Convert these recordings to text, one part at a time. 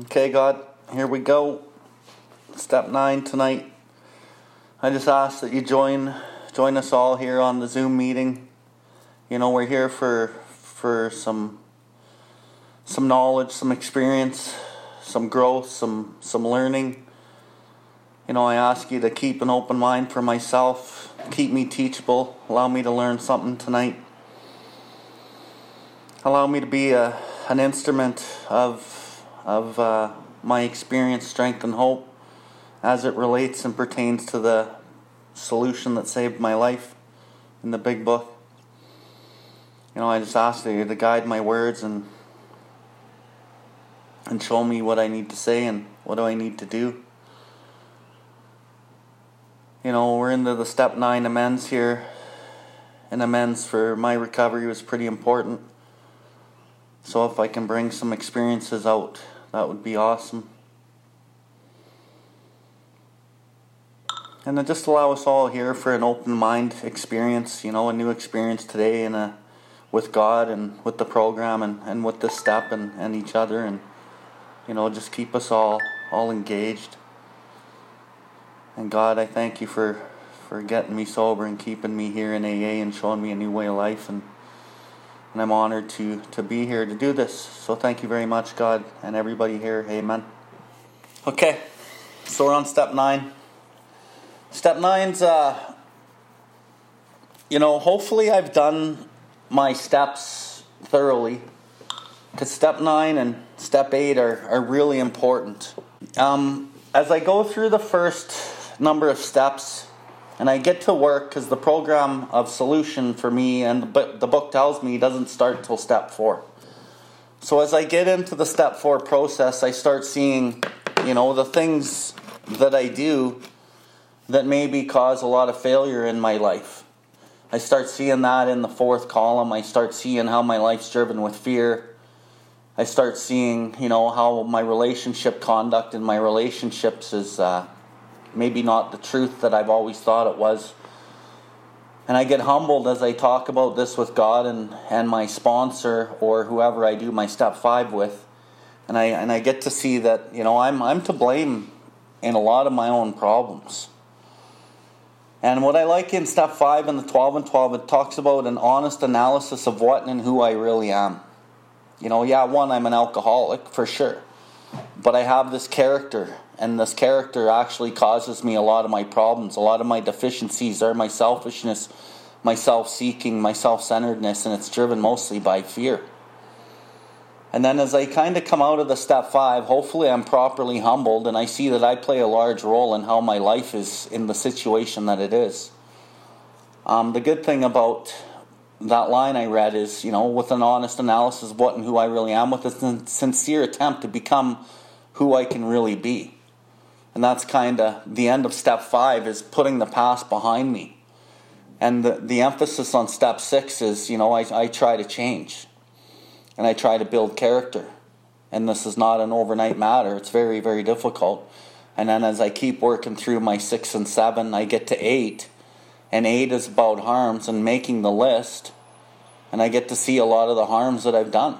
Okay, God, here we go. Step nine tonight. I just ask that you join join us all here on the Zoom meeting. You know, we're here for for some some knowledge, some experience, some growth, some some learning. You know, I ask you to keep an open mind for myself, keep me teachable, allow me to learn something tonight. Allow me to be a, an instrument of of uh, my experience, strength, and hope as it relates and pertains to the solution that saved my life in the big book. You know, I just ask you to guide my words and and show me what I need to say and what do I need to do. You know, we're into the step nine amends here. And amends for my recovery was pretty important. So if I can bring some experiences out, that would be awesome. and then just allow us all here for an open mind experience, you know, a new experience today and a with God and with the program and, and with this step and, and each other and you know, just keep us all all engaged. And God, I thank you for for getting me sober and keeping me here in AA and showing me a new way of life and and I'm honored to to be here to do this. So thank you very much, God, and everybody here. Amen. Okay. So we're on step 9. Step nine's, uh, you know, hopefully I've done my steps thoroughly. Because step nine and step eight are, are really important. Um, as I go through the first number of steps and I get to work, because the program of solution for me and the, the book tells me doesn't start till step four. So as I get into the step four process, I start seeing, you know, the things that I do that maybe cause a lot of failure in my life. I start seeing that in the fourth column. I start seeing how my life's driven with fear. I start seeing, you know, how my relationship conduct in my relationships is uh, maybe not the truth that I've always thought it was. And I get humbled as I talk about this with God and, and my sponsor or whoever I do my step five with. And I, and I get to see that, you know, I'm, I'm to blame in a lot of my own problems. And what I like in step 5 in the 12 and 12, it talks about an honest analysis of what and who I really am. You know, yeah, one, I'm an alcoholic for sure. But I have this character, and this character actually causes me a lot of my problems. A lot of my deficiencies are my selfishness, my self seeking, my self centeredness, and it's driven mostly by fear. And then as I kind of come out of the step five, hopefully I'm properly humbled and I see that I play a large role in how my life is in the situation that it is. Um, the good thing about that line I read is, you know, with an honest analysis of what and who I really am, with a sincere attempt to become who I can really be. And that's kind of the end of step five is putting the past behind me. And the, the emphasis on step six is, you know, I, I try to change and I try to build character. And this is not an overnight matter, it's very, very difficult. And then as I keep working through my six and seven, I get to eight. And eight is about harms and making the list. And I get to see a lot of the harms that I've done.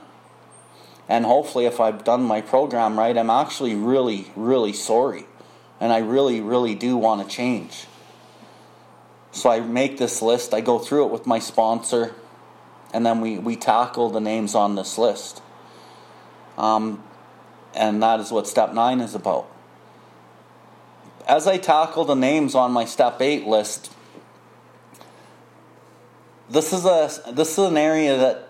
And hopefully, if I've done my program right, I'm actually really, really sorry. And I really, really do want to change. So I make this list, I go through it with my sponsor, and then we, we tackle the names on this list. Um, and that is what step nine is about. As I tackle the names on my step eight list, this is a this is an area that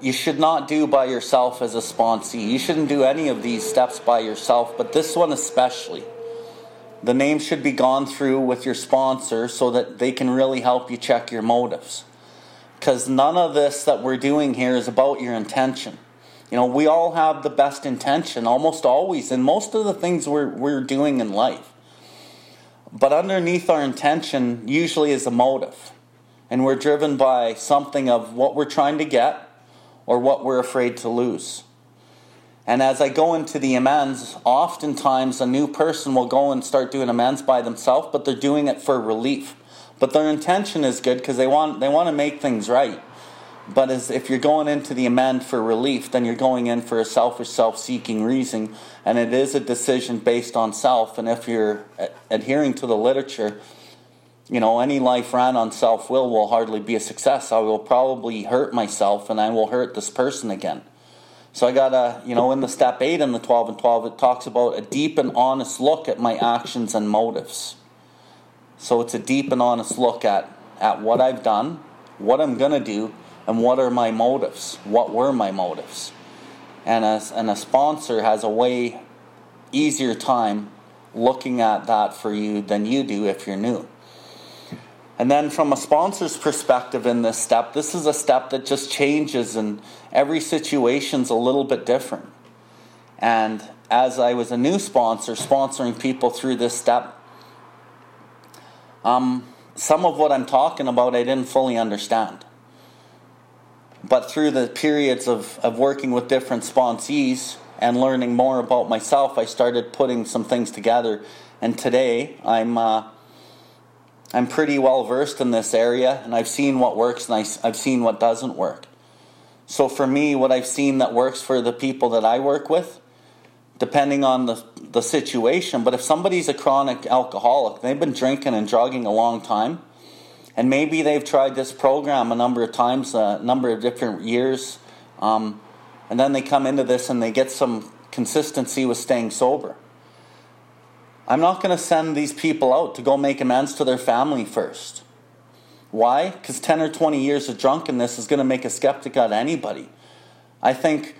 you should not do by yourself as a sponsee. You shouldn't do any of these steps by yourself, but this one especially. The name should be gone through with your sponsor so that they can really help you check your motives because none of this that we're doing here is about your intention. You know, we all have the best intention almost always in most of the things we're, we're doing in life. But underneath our intention usually is a motive. And we're driven by something of what we're trying to get or what we're afraid to lose. And as I go into the amends, oftentimes a new person will go and start doing amends by themselves, but they're doing it for relief. But their intention is good because they want they want to make things right. But as if you're going into the amend for relief, then you're going in for a selfish, self-seeking reason, and it is a decision based on self. And if you're adhering to the literature, you know, any life ran on self-will will hardly be a success. I will probably hurt myself, and I will hurt this person again. So I got a, you know, in the step eight in the 12 and 12, it talks about a deep and honest look at my actions and motives. So it's a deep and honest look at, at what I've done, what I'm going to do, and what are my motives? What were my motives? And as and a sponsor has a way easier time looking at that for you than you do if you're new. And then from a sponsor's perspective in this step, this is a step that just changes and every situation's a little bit different. And as I was a new sponsor, sponsoring people through this step, um, some of what I'm talking about I didn't fully understand. But through the periods of, of working with different sponsees and learning more about myself, I started putting some things together. And today, I'm, uh, I'm pretty well versed in this area, and I've seen what works and I, I've seen what doesn't work. So, for me, what I've seen that works for the people that I work with, depending on the, the situation, but if somebody's a chronic alcoholic, they've been drinking and drugging a long time and maybe they've tried this program a number of times, a number of different years, um, and then they come into this and they get some consistency with staying sober. I'm not going to send these people out to go make amends to their family first. Why? Because 10 or 20 years of drunkenness is going to make a skeptic out of anybody. I think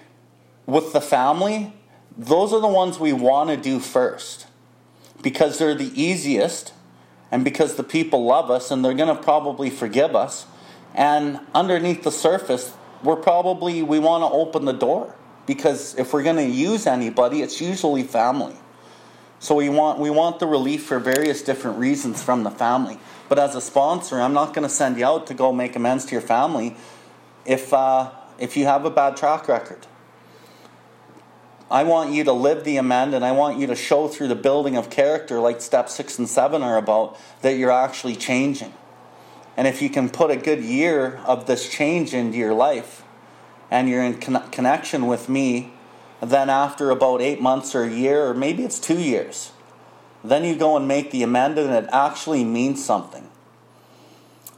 with the family, those are the ones we want to do first because they're the easiest and because the people love us and they're going to probably forgive us. And underneath the surface, we're probably, we want to open the door because if we're going to use anybody, it's usually family. So we want, we want the relief for various different reasons from the family. But as a sponsor, I'm not going to send you out to go make amends to your family if, uh, if you have a bad track record. I want you to live the amend and I want you to show through the building of character, like step six and seven are about, that you're actually changing. And if you can put a good year of this change into your life and you're in con- connection with me, then after about eight months or a year, or maybe it's two years, then you go and make the amend and it actually means something.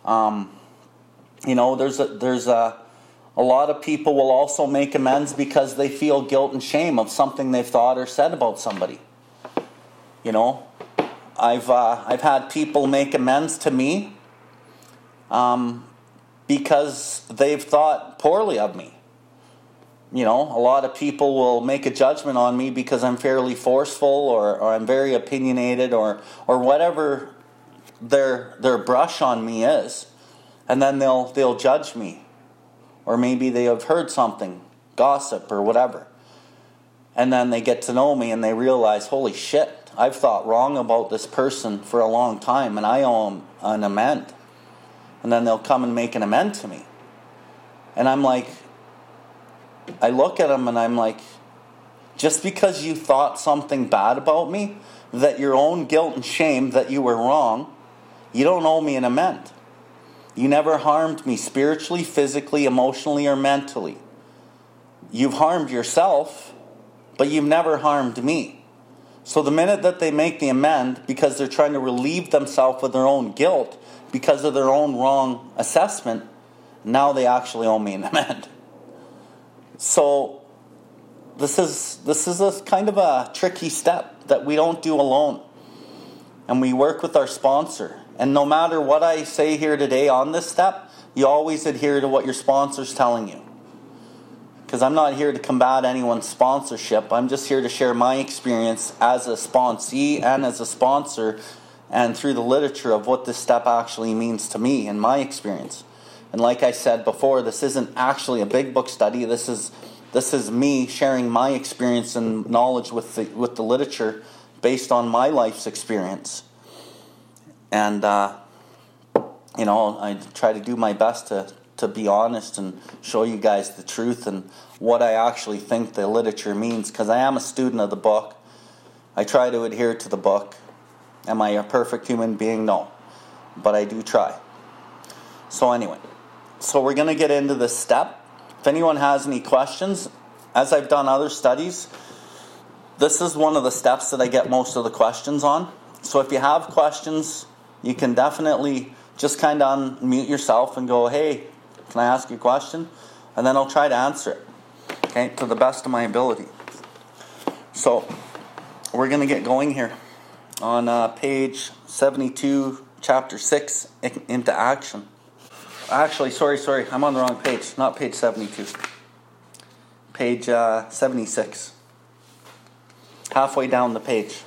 Um, you know, there's a, there's a, a lot of people will also make amends because they feel guilt and shame of something they've thought or said about somebody. You know, I've, uh, I've had people make amends to me um, because they've thought poorly of me. You know, a lot of people will make a judgment on me because I'm fairly forceful or, or I'm very opinionated or, or whatever their, their brush on me is. And then they'll, they'll judge me or maybe they have heard something, gossip or whatever. And then they get to know me and they realize, holy shit, I've thought wrong about this person for a long time and I owe them an amend. And then they'll come and make an amend to me. And I'm like, I look at them and I'm like, just because you thought something bad about me, that your own guilt and shame that you were wrong, you don't owe me an amend. You never harmed me spiritually, physically, emotionally, or mentally. You've harmed yourself, but you've never harmed me. So the minute that they make the amend because they're trying to relieve themselves of their own guilt because of their own wrong assessment, now they actually owe me an amend. So this is this is a kind of a tricky step that we don't do alone. And we work with our sponsor and no matter what I say here today on this step, you always adhere to what your sponsor's telling you. Because I'm not here to combat anyone's sponsorship. I'm just here to share my experience as a sponsee and as a sponsor and through the literature of what this step actually means to me and my experience. And like I said before, this isn't actually a big book study. This is this is me sharing my experience and knowledge with the with the literature based on my life's experience. And, uh, you know, I try to do my best to, to be honest and show you guys the truth and what I actually think the literature means because I am a student of the book. I try to adhere to the book. Am I a perfect human being? No. But I do try. So, anyway, So we're going to get into this step. If anyone has any questions, as I've done other studies, this is one of the steps that I get most of the questions on. So if you have questions, you can definitely just kind of unmute yourself and go, hey, can I ask you a question? And then I'll try to answer it, okay, to the best of my ability. So we're going to get going here on uh, page 72, chapter 6, into action. Actually, sorry, sorry, I'm on the wrong page, not page 72. Page uh, 76. Halfway down the page.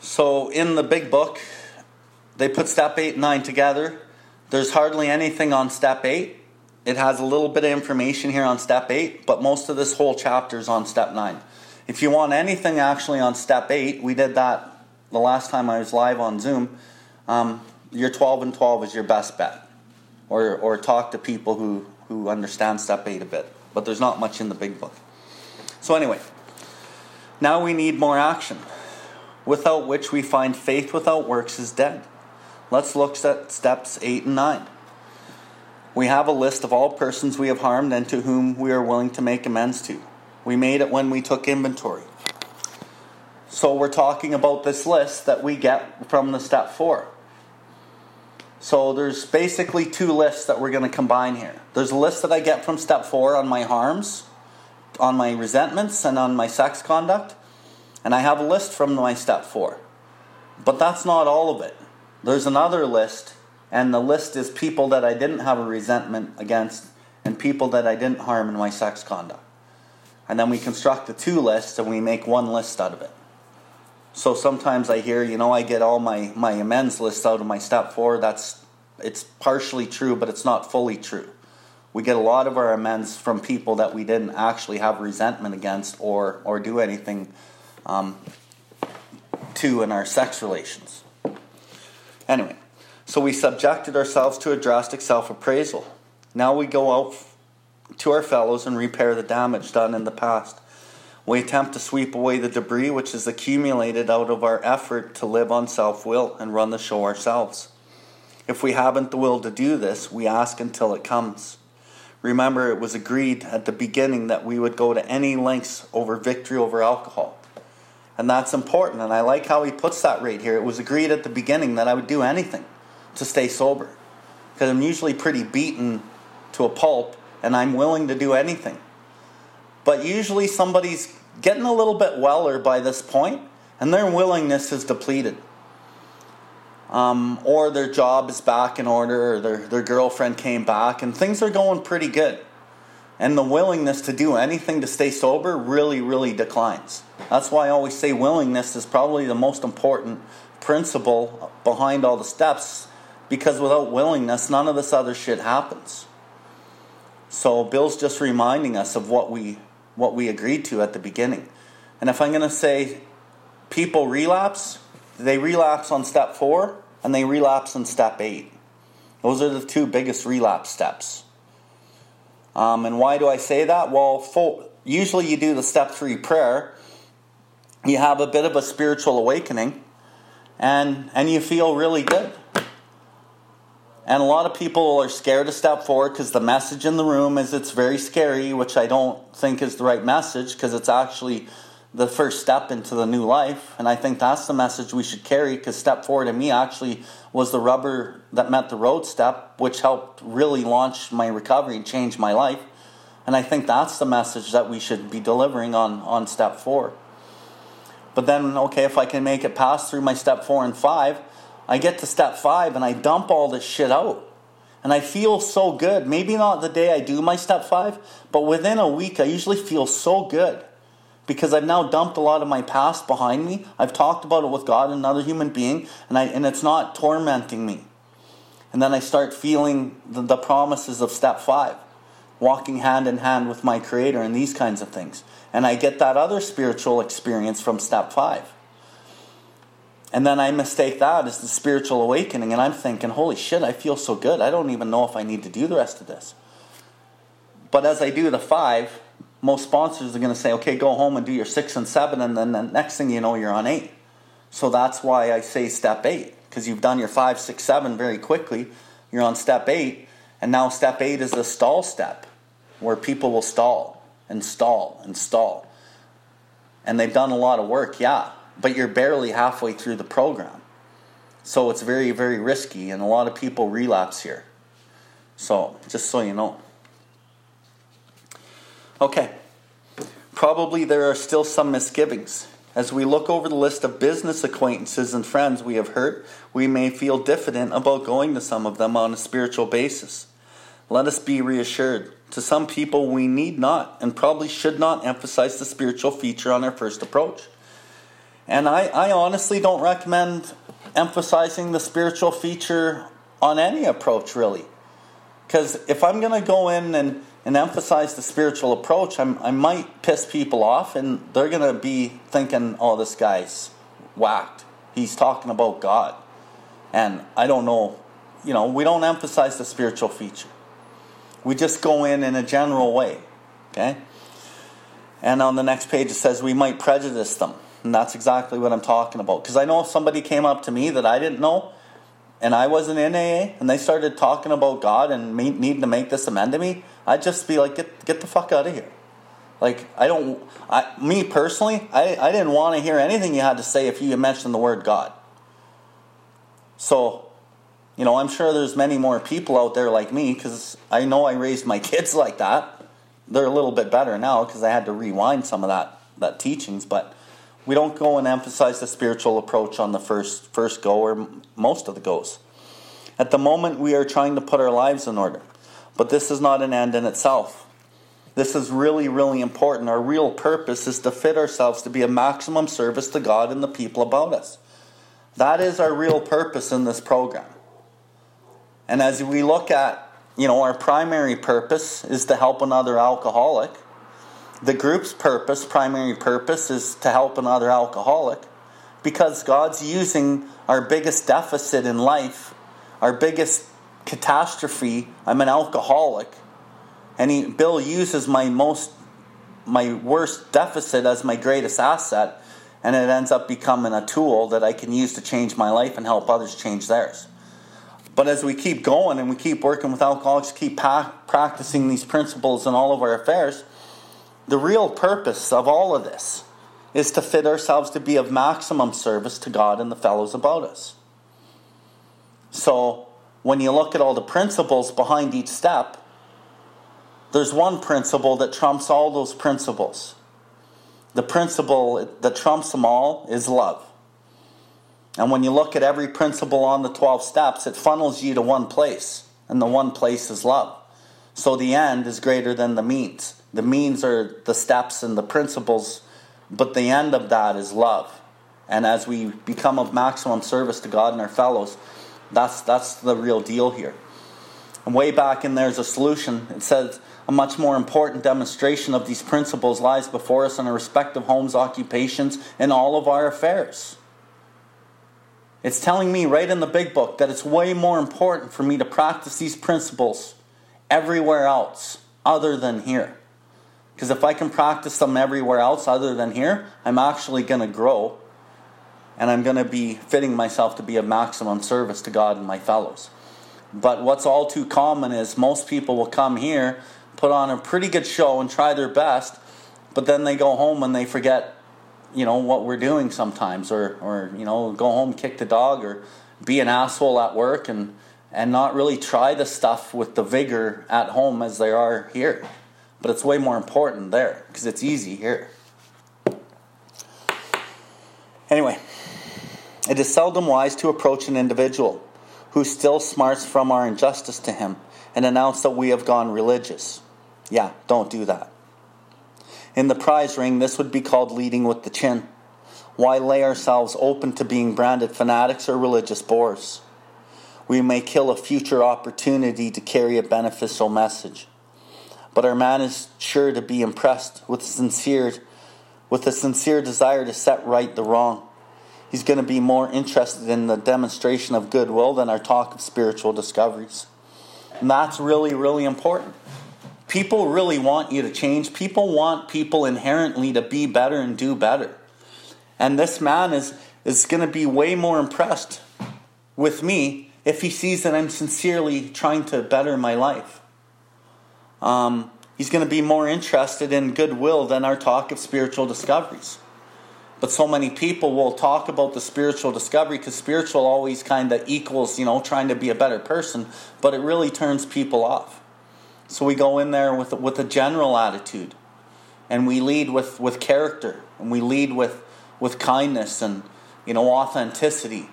So in the big book, they put step 8 and 9 together. There's hardly anything on step 8. It has a little bit of information here on step 8, but most of this whole chapter is on step 9. If you want anything actually on step 8, we did that the last time I was live on Zoom. Um, your 12 and 12 is your best bet. Or, or talk to people who, who understand step 8 a bit. But there's not much in the big book. So, anyway, now we need more action, without which we find faith without works is dead. Let's look at steps 8 and 9. We have a list of all persons we have harmed and to whom we are willing to make amends to. We made it when we took inventory. So we're talking about this list that we get from the step 4. So there's basically two lists that we're going to combine here. There's a list that I get from step 4 on my harms, on my resentments, and on my sex conduct. And I have a list from my step 4. But that's not all of it. There's another list, and the list is people that I didn't have a resentment against and people that I didn't harm in my sex conduct. And then we construct the two lists and we make one list out of it. So sometimes I hear, you know, I get all my, my amends list out of my step four. That's it's partially true, but it's not fully true. We get a lot of our amends from people that we didn't actually have resentment against or or do anything um, to in our sex relations. Anyway, so we subjected ourselves to a drastic self appraisal. Now we go out to our fellows and repair the damage done in the past. We attempt to sweep away the debris which is accumulated out of our effort to live on self will and run the show ourselves. If we haven't the will to do this, we ask until it comes. Remember, it was agreed at the beginning that we would go to any lengths over victory over alcohol. And that's important. And I like how he puts that right here. It was agreed at the beginning that I would do anything to stay sober. Because I'm usually pretty beaten to a pulp and I'm willing to do anything. But usually somebody's getting a little bit weller by this point and their willingness is depleted. Um, or their job is back in order, or their, their girlfriend came back, and things are going pretty good and the willingness to do anything to stay sober really, really declines. That's why I always say willingness is probably the most important principle behind all the steps because without willingness, none of this other shit happens. So Bill's just reminding us of what we what we agreed to at the beginning. And if I'm going to say people relapse, they relapse on step 4 and they relapse on step 8. Those are the two biggest relapse steps. Um, and why do I say that? Well, usually you do the step three prayer, you have a bit of a spiritual awakening, and, and you feel really good. And a lot of people are scared to step forward because the message in the room is it's very scary, which I don't think is the right message because it's actually the first step into the new life. And I think that's the message we should carry because step forward to me actually was the rubber that met the road step, which helped really launch my recovery and change my life. And I think that's the message that we should be delivering on, on step four. But then, okay, if I can make it past through my step four and five, I get to step five and I dump all this shit out. And I feel so good. Maybe not the day I do my step five, but within a week, I usually feel so good because I've now dumped a lot of my past behind me. I've talked about it with God and another human being, and, I, and it's not tormenting me. And then I start feeling the, the promises of step five, walking hand in hand with my Creator and these kinds of things. And I get that other spiritual experience from step five. And then I mistake that as the spiritual awakening, and I'm thinking, holy shit, I feel so good. I don't even know if I need to do the rest of this. But as I do the five, most sponsors are going to say, okay, go home and do your six and seven, and then the next thing you know, you're on eight. So that's why I say step eight, because you've done your five, six, seven very quickly. You're on step eight, and now step eight is the stall step, where people will stall and stall and stall. And they've done a lot of work, yeah, but you're barely halfway through the program. So it's very, very risky, and a lot of people relapse here. So, just so you know. Okay, probably there are still some misgivings. As we look over the list of business acquaintances and friends we have hurt, we may feel diffident about going to some of them on a spiritual basis. Let us be reassured. To some people, we need not and probably should not emphasize the spiritual feature on our first approach. And I, I honestly don't recommend emphasizing the spiritual feature on any approach, really. Because if I'm going to go in and and emphasize the spiritual approach, I'm, I might piss people off and they're going to be thinking, oh, this guy's whacked. He's talking about God. And I don't know, you know, we don't emphasize the spiritual feature. We just go in in a general way, okay? And on the next page it says we might prejudice them. And that's exactly what I'm talking about. Because I know if somebody came up to me that I didn't know, and I wasn't in AA, and they started talking about God and me, needing to make this amend to me, I'd just be like, get get the fuck out of here. Like I don't, I me personally, I, I didn't want to hear anything you had to say if you mentioned the word God. So, you know, I'm sure there's many more people out there like me because I know I raised my kids like that. They're a little bit better now because I had to rewind some of that that teachings, but we don't go and emphasize the spiritual approach on the first first go or most of the goes. At the moment, we are trying to put our lives in order, but this is not an end in itself. This is really, really important. Our real purpose is to fit ourselves to be a maximum service to God and the people about us. That is our real purpose in this program. And as we look at, you know, our primary purpose is to help another alcoholic the group's purpose, primary purpose, is to help another alcoholic because God's using our biggest deficit in life, our biggest catastrophe. I'm an alcoholic, and he, Bill uses my most, my worst deficit as my greatest asset, and it ends up becoming a tool that I can use to change my life and help others change theirs. But as we keep going and we keep working with alcoholics, keep pa- practicing these principles in all of our affairs, the real purpose of all of this is to fit ourselves to be of maximum service to God and the fellows about us. So, when you look at all the principles behind each step, there's one principle that trumps all those principles. The principle that trumps them all is love. And when you look at every principle on the 12 steps, it funnels you to one place, and the one place is love. So the end is greater than the means. The means are the steps and the principles, but the end of that is love. And as we become of maximum service to God and our fellows, that's, that's the real deal here. And way back in there's a solution. It says a much more important demonstration of these principles lies before us in our respective homes, occupations, and all of our affairs. It's telling me right in the big book that it's way more important for me to practice these principles everywhere else other than here. Because if I can practice them everywhere else other than here, I'm actually going to grow and I'm going to be fitting myself to be of maximum service to God and my fellows. But what's all too common is most people will come here, put on a pretty good show, and try their best, but then they go home and they forget, you know, what we're doing sometimes, or, or you know, go home, kick the dog, or be an asshole at work, and and not really try the stuff with the vigor at home as they are here. But it's way more important there because it's easy here. Anyway, it is seldom wise to approach an individual who still smarts from our injustice to him and announce that we have gone religious. Yeah, don't do that. In the prize ring, this would be called leading with the chin. Why lay ourselves open to being branded fanatics or religious bores? We may kill a future opportunity to carry a beneficial message but our man is sure to be impressed with sincere with a sincere desire to set right the wrong. He's going to be more interested in the demonstration of goodwill than our talk of spiritual discoveries. And that's really, really important. People really want you to change. People want people inherently to be better and do better. And this man is, is going to be way more impressed with me if he sees that I'm sincerely trying to better my life. Um, he's going to be more interested in goodwill than our talk of spiritual discoveries. But so many people will talk about the spiritual discovery because spiritual always kind of equals, you know, trying to be a better person, but it really turns people off. So we go in there with, with a general attitude and we lead with, with character and we lead with, with kindness and, you know, authenticity.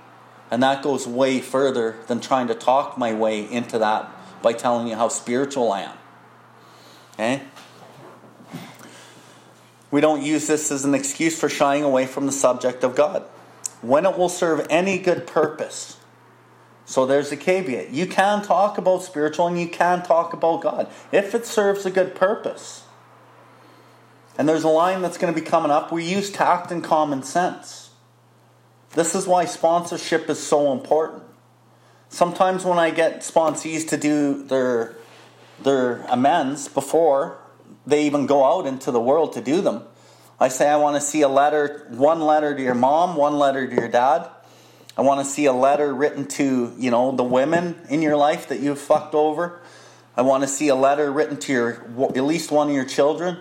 And that goes way further than trying to talk my way into that by telling you how spiritual I am. Okay? We don't use this as an excuse for shying away from the subject of God. When it will serve any good purpose. So there's the caveat. You can talk about spiritual and you can talk about God if it serves a good purpose. And there's a line that's going to be coming up. We use tact and common sense. This is why sponsorship is so important. Sometimes when I get sponsees to do their their amends before they even go out into the world to do them. I say, I want to see a letter, one letter to your mom, one letter to your dad. I want to see a letter written to, you know, the women in your life that you've fucked over. I want to see a letter written to your, at least one of your children.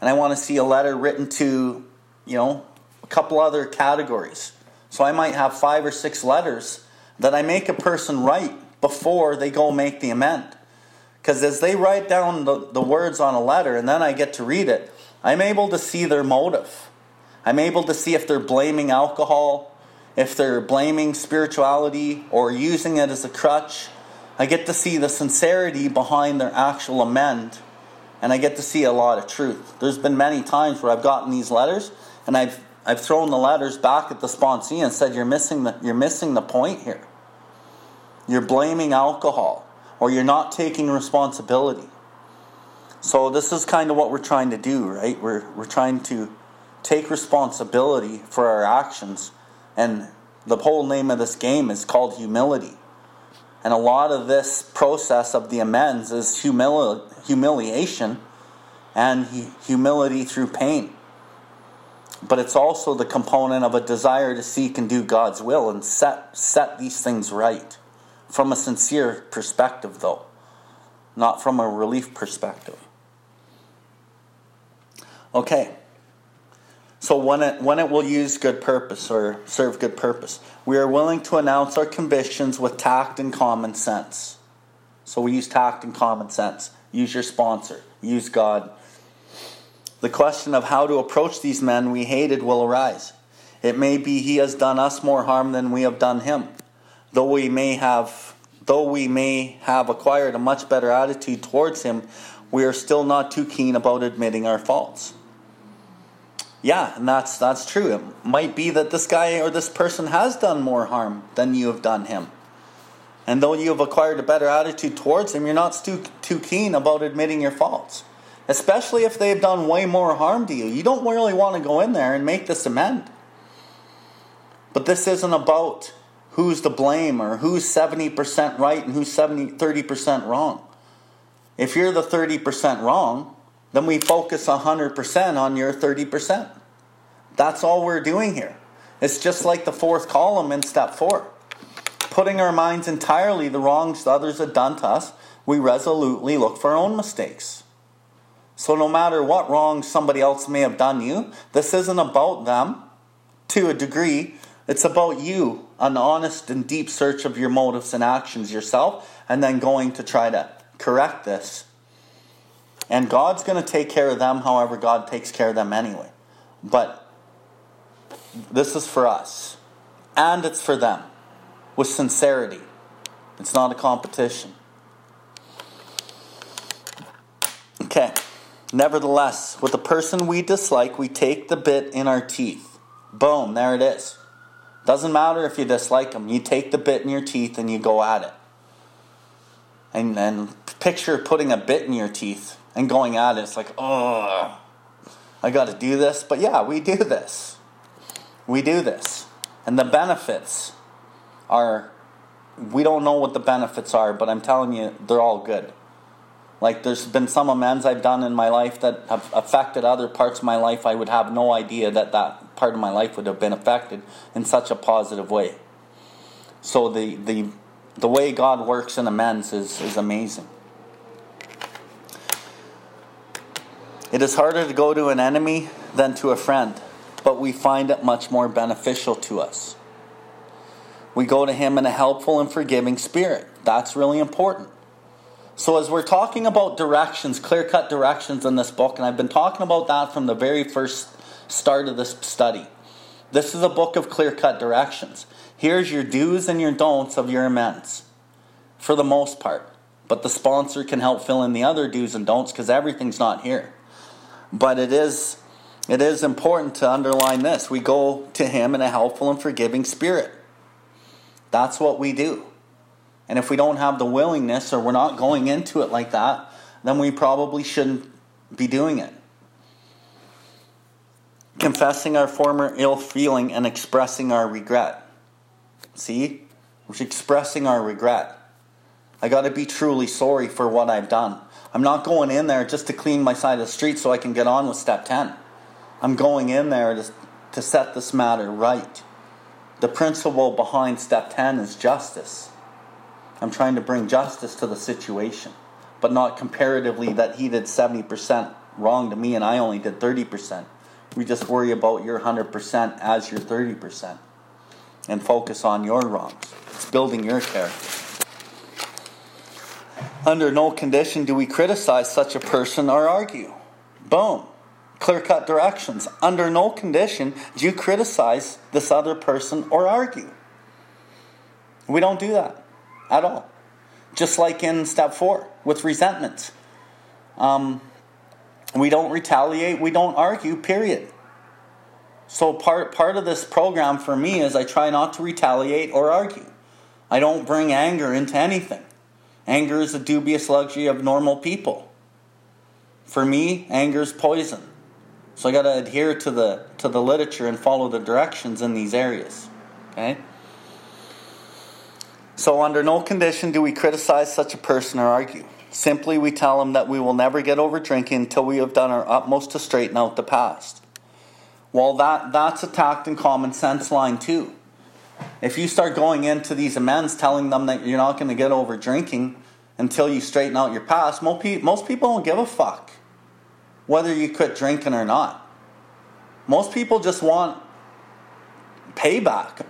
And I want to see a letter written to, you know, a couple other categories. So I might have five or six letters that I make a person write before they go make the amend. Because as they write down the, the words on a letter and then I get to read it, I'm able to see their motive. I'm able to see if they're blaming alcohol, if they're blaming spirituality or using it as a crutch. I get to see the sincerity behind their actual amend, and I get to see a lot of truth. There's been many times where I've gotten these letters and I've I've thrown the letters back at the sponsee and said, "You're missing the you're missing the point here. You're blaming alcohol or you're not taking responsibility. So this is kind of what we're trying to do, right? We're we're trying to take responsibility for our actions and the whole name of this game is called humility. And a lot of this process of the amends is humili- humiliation and humility through pain. But it's also the component of a desire to seek and do God's will and set set these things right. From a sincere perspective, though, not from a relief perspective. Okay. So when it, when it will use good purpose or serve good purpose, we are willing to announce our convictions with tact and common sense. So we use tact and common sense. Use your sponsor. Use God. The question of how to approach these men we hated will arise. It may be he has done us more harm than we have done him though we may have though we may have acquired a much better attitude towards him, we are still not too keen about admitting our faults. Yeah, and that's that's true. It might be that this guy or this person has done more harm than you have done him. And though you have acquired a better attitude towards him, you're not too, too keen about admitting your faults. Especially if they've done way more harm to you. You don't really want to go in there and make this amend. But this isn't about who's to blame or who's 70% right and who's 70, 30% wrong. If you're the 30% wrong, then we focus 100% on your 30%. That's all we're doing here. It's just like the fourth column in step four. Putting our minds entirely the wrongs others have done to us, we resolutely look for our own mistakes. So, no matter what wrong somebody else may have done you, this isn't about them to a degree. It's about you, an honest and deep search of your motives and actions yourself, and then going to try to correct this. And God's going to take care of them however God takes care of them anyway. But this is for us, and it's for them with sincerity. It's not a competition. Okay. Nevertheless, with a person we dislike, we take the bit in our teeth. Boom, there it is. Doesn't matter if you dislike them. You take the bit in your teeth and you go at it. And then picture putting a bit in your teeth and going at it. It's like, oh, I got to do this. But yeah, we do this. We do this. And the benefits are, we don't know what the benefits are, but I'm telling you, they're all good. Like there's been some amends I've done in my life that have affected other parts of my life. I would have no idea that that part of my life would have been affected in such a positive way. So the the The way God works in amends is, is amazing. It is harder to go to an enemy than to a friend, but we find it much more beneficial to us. We go to Him in a helpful and forgiving spirit. That's really important. So, as we're talking about directions, clear cut directions in this book, and I've been talking about that from the very first start of this study, this is a book of clear cut directions. Here's your do's and your don'ts of your amends, for the most part. But the sponsor can help fill in the other do's and don'ts because everything's not here. But it is, it is important to underline this. We go to Him in a helpful and forgiving spirit. That's what we do. And if we don't have the willingness or we're not going into it like that, then we probably shouldn't be doing it. Confessing our former ill feeling and expressing our regret. See? We're expressing our regret. I got to be truly sorry for what I've done. I'm not going in there just to clean my side of the street so I can get on with step 10. I'm going in there to, to set this matter right. The principle behind step 10 is justice. I'm trying to bring justice to the situation, but not comparatively that he did 70% wrong to me and I only did 30%. We just worry about your 100% as your 30% and focus on your wrongs. It's building your character. Under no condition do we criticize such a person or argue. Boom. Clear cut directions. Under no condition do you criticize this other person or argue. We don't do that at all. Just like in step four with resentment. Um, we don't retaliate, we don't argue, period. So part part of this program for me is I try not to retaliate or argue. I don't bring anger into anything. Anger is a dubious luxury of normal people. For me, anger is poison. So I got to adhere to the to the literature and follow the directions in these areas. Okay? So under no condition do we criticize such a person or argue. Simply we tell them that we will never get over drinking until we have done our utmost to straighten out the past. Well that that's a tact and common sense line too. If you start going into these amends telling them that you're not going to get over drinking until you straighten out your past, most people don't give a fuck whether you quit drinking or not. Most people just want payback.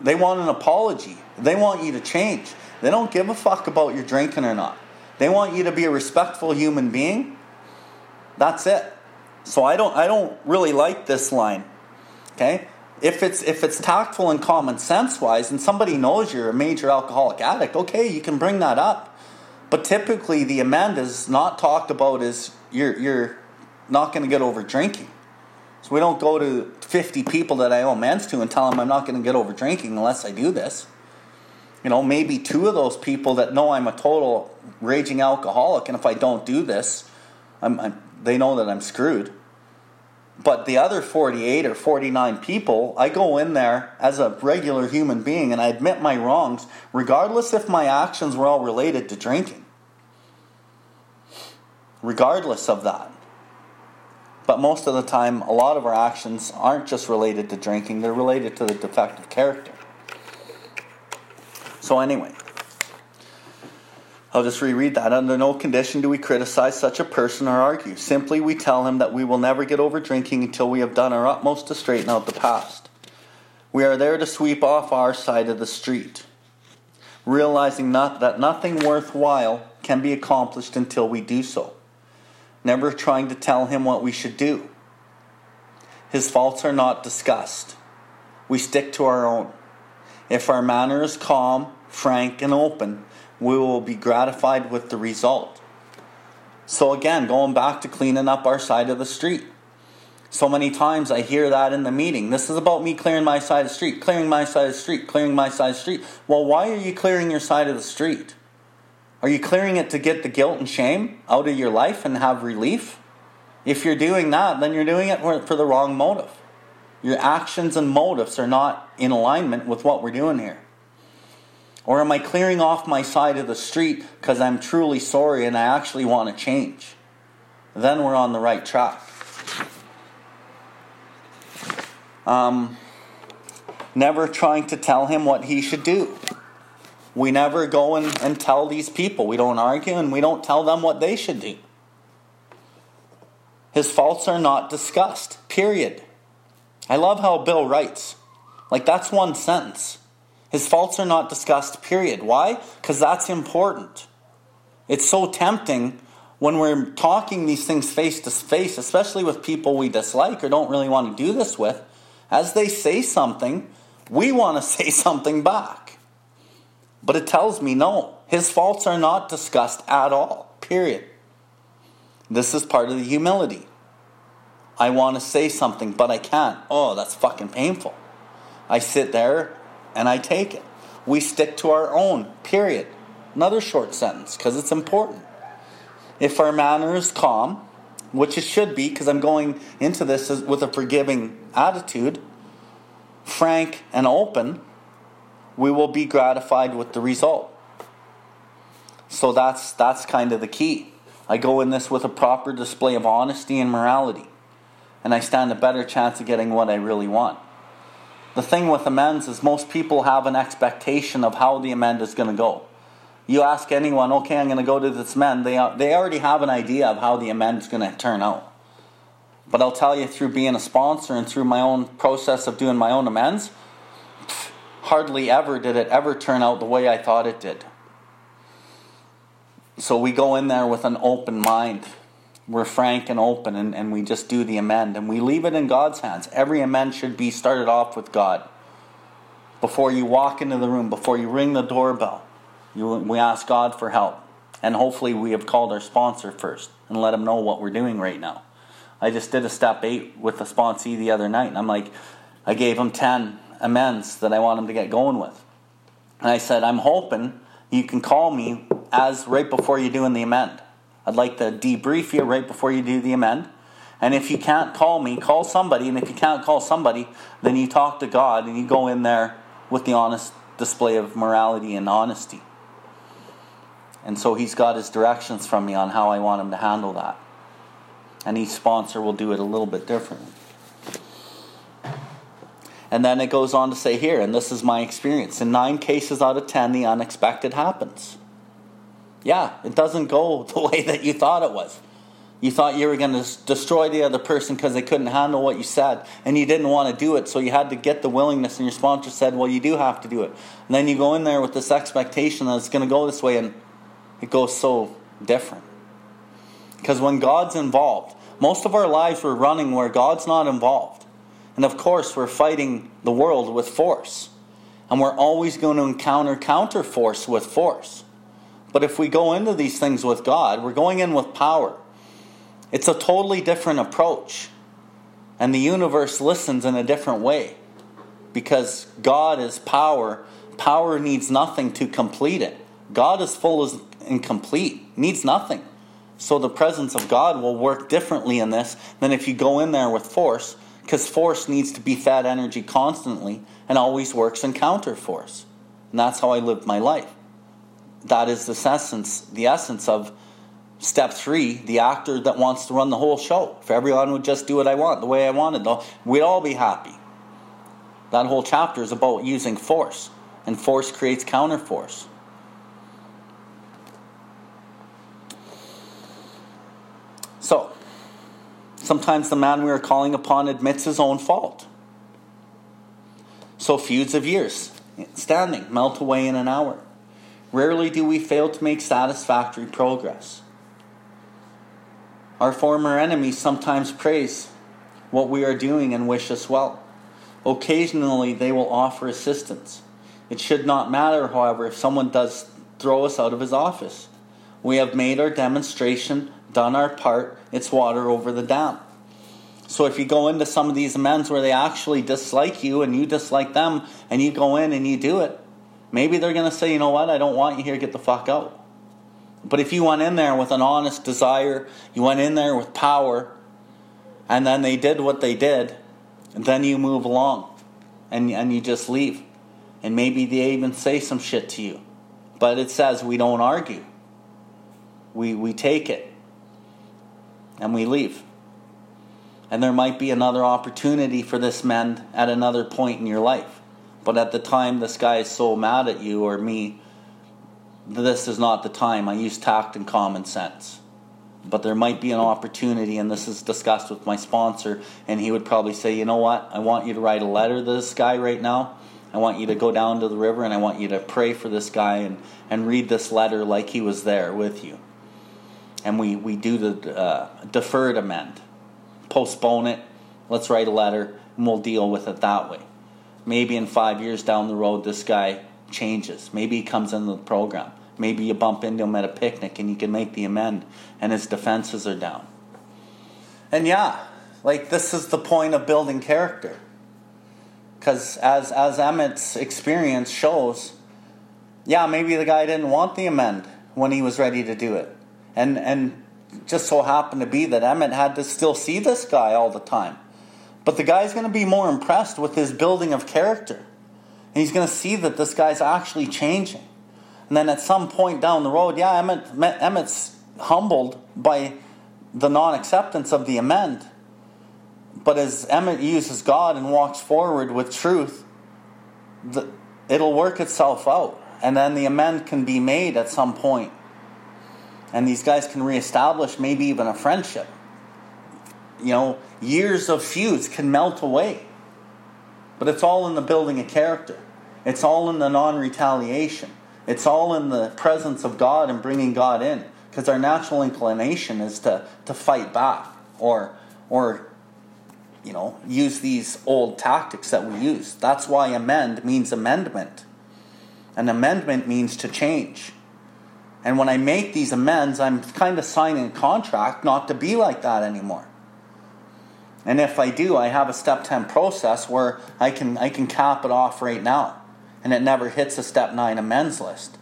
They want an apology. They want you to change. They don't give a fuck about your drinking or not. They want you to be a respectful human being. That's it. So I don't I don't really like this line. Okay? if it's if it's tactful and common sense wise and somebody knows you're a major alcoholic addict okay you can bring that up but typically the amend is not talked about is you're you're not going to get over drinking so we don't go to 50 people that i owe amends to and tell them i'm not going to get over drinking unless i do this you know maybe two of those people that know i'm a total raging alcoholic and if i don't do this I'm, I'm they know that i'm screwed but the other 48 or 49 people, I go in there as a regular human being and I admit my wrongs, regardless if my actions were all related to drinking. Regardless of that. But most of the time, a lot of our actions aren't just related to drinking, they're related to the defective character. So, anyway, I'll just reread that. Under no condition do we criticize such a person or argue. Simply, we tell him that we will never get over drinking until we have done our utmost to straighten out the past. We are there to sweep off our side of the street, realizing not, that nothing worthwhile can be accomplished until we do so. Never trying to tell him what we should do. His faults are not discussed. We stick to our own. If our manner is calm, frank, and open, we will be gratified with the result. So, again, going back to cleaning up our side of the street. So many times I hear that in the meeting. This is about me clearing my side of the street, clearing my side of the street, clearing my side of the street. Well, why are you clearing your side of the street? Are you clearing it to get the guilt and shame out of your life and have relief? If you're doing that, then you're doing it for the wrong motive. Your actions and motives are not in alignment with what we're doing here. Or am I clearing off my side of the street because I'm truly sorry and I actually want to change? Then we're on the right track. Um, never trying to tell him what he should do. we never go and, and tell these people. We don't argue and we don't tell them what they should do. His faults are not discussed, period. I love how Bill writes. Like, that's one sentence. His faults are not discussed, period. Why? Because that's important. It's so tempting when we're talking these things face to face, especially with people we dislike or don't really want to do this with. As they say something, we want to say something back. But it tells me no, his faults are not discussed at all, period. This is part of the humility. I want to say something, but I can't. Oh, that's fucking painful. I sit there and I take it. We stick to our own, period. Another short sentence because it's important. If our manner is calm, which it should be because I'm going into this with a forgiving attitude, frank and open, we will be gratified with the result. So that's that's kind of the key. I go in this with a proper display of honesty and morality, and I stand a better chance of getting what I really want. The thing with amends is most people have an expectation of how the amend is going to go. You ask anyone, okay, I'm going to go to this amend, they, they already have an idea of how the amend is going to turn out. But I'll tell you, through being a sponsor and through my own process of doing my own amends, hardly ever did it ever turn out the way I thought it did. So we go in there with an open mind we're frank and open and, and we just do the amend and we leave it in God's hands. Every amend should be started off with God. Before you walk into the room, before you ring the doorbell, you, we ask God for help. And hopefully, we have called our sponsor first and let him know what we're doing right now. I just did a step eight with the sponsee the other night, and I'm like, I gave him 10 amends that I want him to get going with. And I said, I'm hoping you can call me as right before you're doing the amend. I'd like to debrief you right before you do the amend. And if you can't call me, call somebody. And if you can't call somebody, then you talk to God and you go in there with the honest display of morality and honesty. And so he's got his directions from me on how I want him to handle that. And each sponsor will do it a little bit differently. And then it goes on to say here, and this is my experience in nine cases out of ten, the unexpected happens. Yeah, it doesn't go the way that you thought it was. You thought you were going to destroy the other person because they couldn't handle what you said, and you didn't want to do it, so you had to get the willingness, and your sponsor said, Well, you do have to do it. And then you go in there with this expectation that it's going to go this way, and it goes so different. Because when God's involved, most of our lives we're running where God's not involved. And of course, we're fighting the world with force. And we're always going to encounter counter force with force. But if we go into these things with God, we're going in with power. It's a totally different approach. And the universe listens in a different way. Because God is power. Power needs nothing to complete it. God is full and complete, needs nothing. So the presence of God will work differently in this than if you go in there with force, because force needs to be fed energy constantly and always works in counter force. And that's how I lived my life that is the essence, the essence of step three, the actor that wants to run the whole show. If everyone would just do what I want, the way I wanted, though we'd all be happy. That whole chapter is about using force, and force creates counterforce. So, sometimes the man we are calling upon admits his own fault. So, feuds of years, standing, melt away in an hour. Rarely do we fail to make satisfactory progress. Our former enemies sometimes praise what we are doing and wish us well. Occasionally, they will offer assistance. It should not matter, however, if someone does throw us out of his office. We have made our demonstration, done our part, it's water over the dam. So if you go into some of these amends where they actually dislike you and you dislike them, and you go in and you do it, Maybe they're going to say, you know what, I don't want you here, get the fuck out. But if you went in there with an honest desire, you went in there with power, and then they did what they did, and then you move along and, and you just leave. And maybe they even say some shit to you. But it says we don't argue, we, we take it and we leave. And there might be another opportunity for this man at another point in your life. But at the time this guy is so mad at you or me, this is not the time. I use tact and common sense. But there might be an opportunity, and this is discussed with my sponsor, and he would probably say, you know what, I want you to write a letter to this guy right now. I want you to go down to the river and I want you to pray for this guy and, and read this letter like he was there with you. And we, we do the uh, deferred amend. Postpone it. Let's write a letter and we'll deal with it that way. Maybe in five years down the road, this guy changes. Maybe he comes into the program. Maybe you bump into him at a picnic and you can make the amend and his defenses are down. And yeah, like this is the point of building character. Because as, as Emmett's experience shows, yeah, maybe the guy didn't want the amend when he was ready to do it. And, and just so happened to be that Emmett had to still see this guy all the time. But the guy's going to be more impressed with his building of character. And he's going to see that this guy's actually changing. And then at some point down the road, yeah, Emmett, Emmett's humbled by the non acceptance of the amend. But as Emmett uses God and walks forward with truth, the, it'll work itself out. And then the amend can be made at some point. And these guys can reestablish maybe even a friendship. You know, years of feuds can melt away. But it's all in the building of character, it's all in the non retaliation, it's all in the presence of God and bringing God in. Because our natural inclination is to, to fight back or, or you know, use these old tactics that we use. That's why amend means amendment. An amendment means to change. And when I make these amends, I'm kind of signing a contract not to be like that anymore. And if I do, I have a step 10 process where I can I can cap it off right now. And it never hits a step 9 amends list.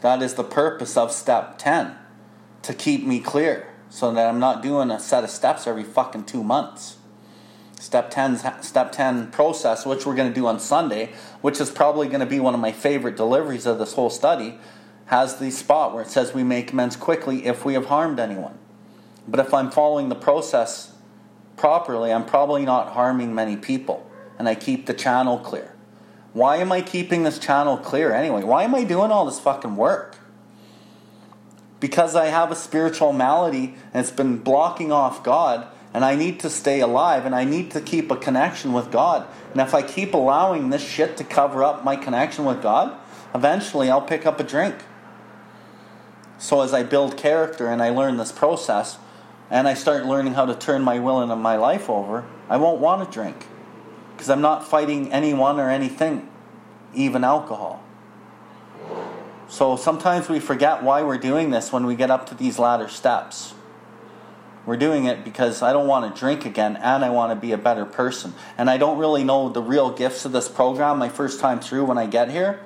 That is the purpose of step 10 to keep me clear so that I'm not doing a set of steps every fucking 2 months. Step 10 step 10 process which we're going to do on sunday which is probably going to be one of my favorite deliveries of this whole study has the spot where it says we make amends quickly if we have harmed anyone. But if i'm following the process properly i'm probably not harming many people and i keep the channel clear why am i keeping this channel clear anyway why am i doing all this fucking work because i have a spiritual malady and it's been blocking off god and I need to stay alive and I need to keep a connection with God. And if I keep allowing this shit to cover up my connection with God, eventually I'll pick up a drink. So as I build character and I learn this process and I start learning how to turn my will and my life over, I won't want to drink because I'm not fighting anyone or anything, even alcohol. So sometimes we forget why we're doing this when we get up to these latter steps. We're doing it because I don't want to drink again and I want to be a better person. And I don't really know the real gifts of this program my first time through when I get here.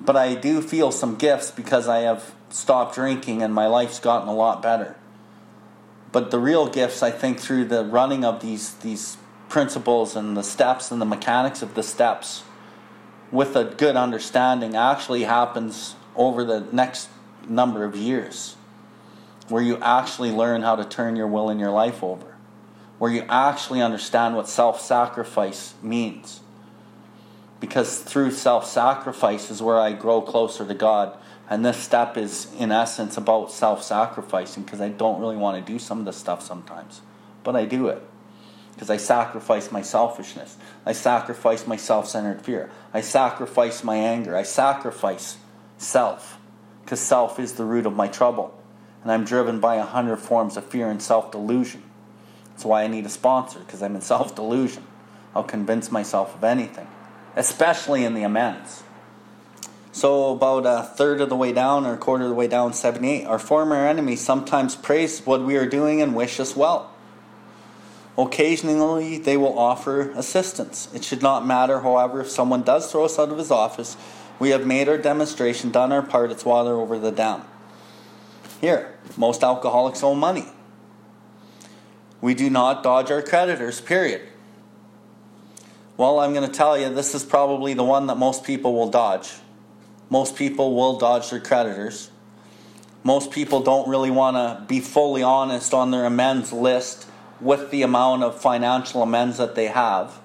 But I do feel some gifts because I have stopped drinking and my life's gotten a lot better. But the real gifts, I think, through the running of these, these principles and the steps and the mechanics of the steps with a good understanding actually happens over the next number of years where you actually learn how to turn your will and your life over, where you actually understand what self sacrifice means. Because through self sacrifice is where I grow closer to God. And this step is, in essence, about self sacrificing because I don't really want to do some of the stuff sometimes. But I do it because I sacrifice my selfishness. I sacrifice my self centered fear. I sacrifice my anger. I sacrifice self because self is the root of my trouble and I'm driven by a hundred forms of fear and self delusion. That's why I need a sponsor, because I'm in self delusion. I'll convince myself of anything, especially in the amends. So, about a third of the way down, or a quarter of the way down, 78, our former enemies sometimes praise what we are doing and wish us well. Occasionally, they will offer assistance. It should not matter, however, if someone does throw us out of his office. We have made our demonstration, done our part, it's water over the dam. Here, most alcoholics owe money. We do not dodge our creditors, period. Well, I'm going to tell you, this is probably the one that most people will dodge. Most people will dodge their creditors. Most people don't really want to be fully honest on their amends list with the amount of financial amends that they have.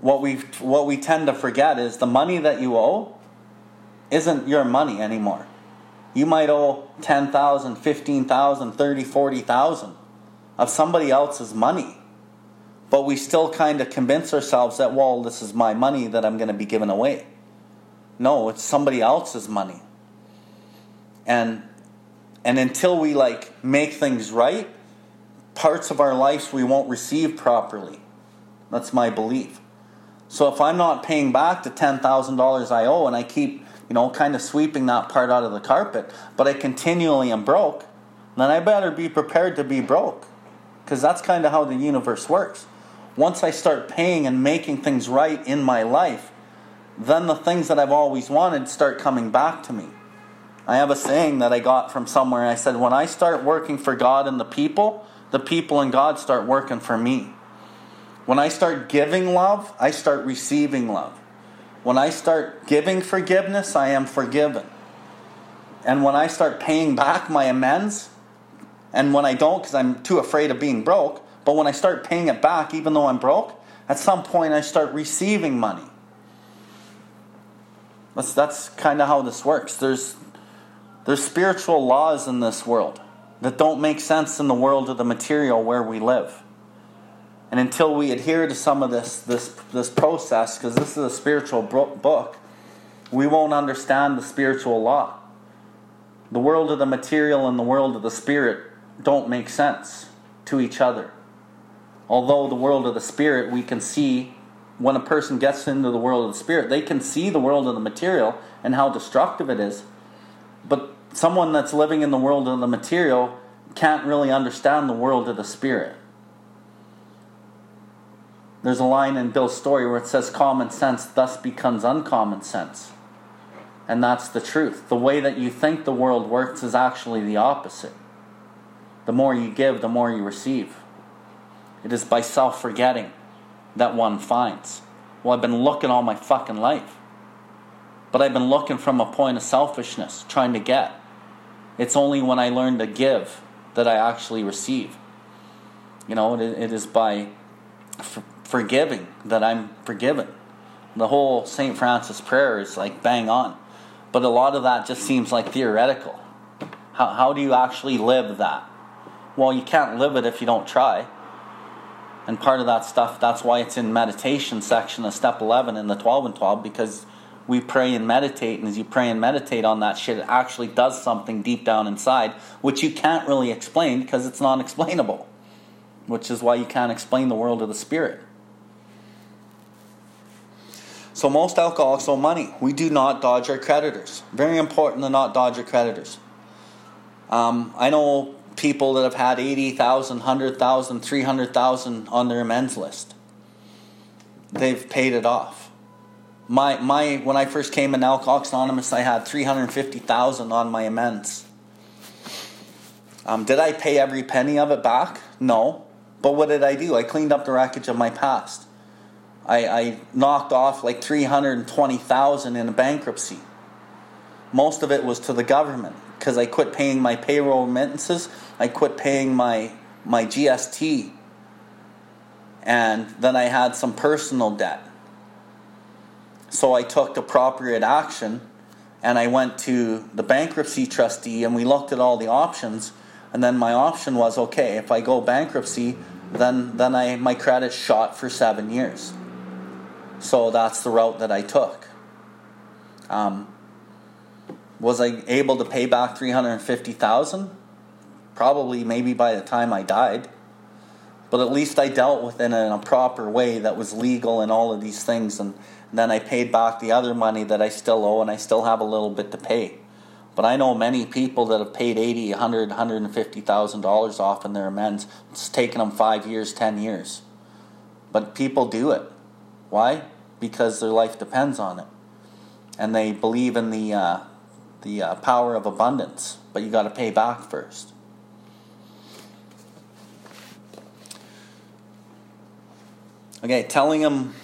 What we what we tend to forget is the money that you owe isn't your money anymore. You might owe 10,000, 15,000, 30, 40,000 of somebody else's money. But we still kind of convince ourselves that, well, this is my money that I'm going to be giving away. No, it's somebody else's money. And and until we like make things right, parts of our lives we won't receive properly. That's my belief. So if I'm not paying back the $10,000 I owe and I keep, you know, kind of sweeping that part out of the carpet, but I continually am broke, then I better be prepared to be broke. Because that's kind of how the universe works. Once I start paying and making things right in my life, then the things that I've always wanted start coming back to me. I have a saying that I got from somewhere. I said, When I start working for God and the people, the people and God start working for me. When I start giving love, I start receiving love. When I start giving forgiveness, I am forgiven. And when I start paying back my amends, and when I don't because I'm too afraid of being broke, but when I start paying it back, even though I'm broke, at some point I start receiving money. That's, that's kind of how this works. There's, there's spiritual laws in this world that don't make sense in the world of the material where we live. And until we adhere to some of this, this, this process, because this is a spiritual book, we won't understand the spiritual law. The world of the material and the world of the spirit don't make sense to each other. Although the world of the spirit, we can see when a person gets into the world of the spirit, they can see the world of the material and how destructive it is. But someone that's living in the world of the material can't really understand the world of the spirit. There's a line in Bill's story where it says, Common sense thus becomes uncommon sense. And that's the truth. The way that you think the world works is actually the opposite. The more you give, the more you receive. It is by self forgetting that one finds. Well, I've been looking all my fucking life. But I've been looking from a point of selfishness, trying to get. It's only when I learn to give that I actually receive. You know, it, it is by forgiving that I'm forgiven. The whole St. Francis prayer is like bang on. But a lot of that just seems like theoretical. How, how do you actually live that? Well, you can't live it if you don't try. And part of that stuff, that's why it's in meditation section of step 11 in the 12 and 12, because we pray and meditate, and as you pray and meditate on that shit, it actually does something deep down inside, which you can't really explain because it's non explainable, which is why you can't explain the world of the spirit. So most alcoholics owe money. We do not dodge our creditors. Very important to not dodge your creditors. Um, I know people that have had 80,000, 100,000, 300,000 on their amends list. They've paid it off. My, my, when I first came in Alcoholics Anonymous, I had 350,000 on my amends. Um, did I pay every penny of it back? No. But what did I do? I cleaned up the wreckage of my past. I, I knocked off like 320,000 in a bankruptcy. Most of it was to the government because I quit paying my payroll remittances. I quit paying my my GST. And then I had some personal debt. So I took appropriate action and I went to the bankruptcy trustee and we looked at all the options and then my option was okay, if I go bankruptcy, then then I my credit shot for 7 years. So that's the route that I took. Um, was I able to pay back three hundred fifty thousand? Probably, maybe by the time I died. But at least I dealt with it in a proper way that was legal and all of these things, and then I paid back the other money that I still owe, and I still have a little bit to pay. But I know many people that have paid eighty, hundred, hundred and fifty thousand dollars off in their amends. It's taken them five years, ten years. But people do it. Why? Because their life depends on it, and they believe in the uh, the uh, power of abundance. But you got to pay back first. Okay, telling them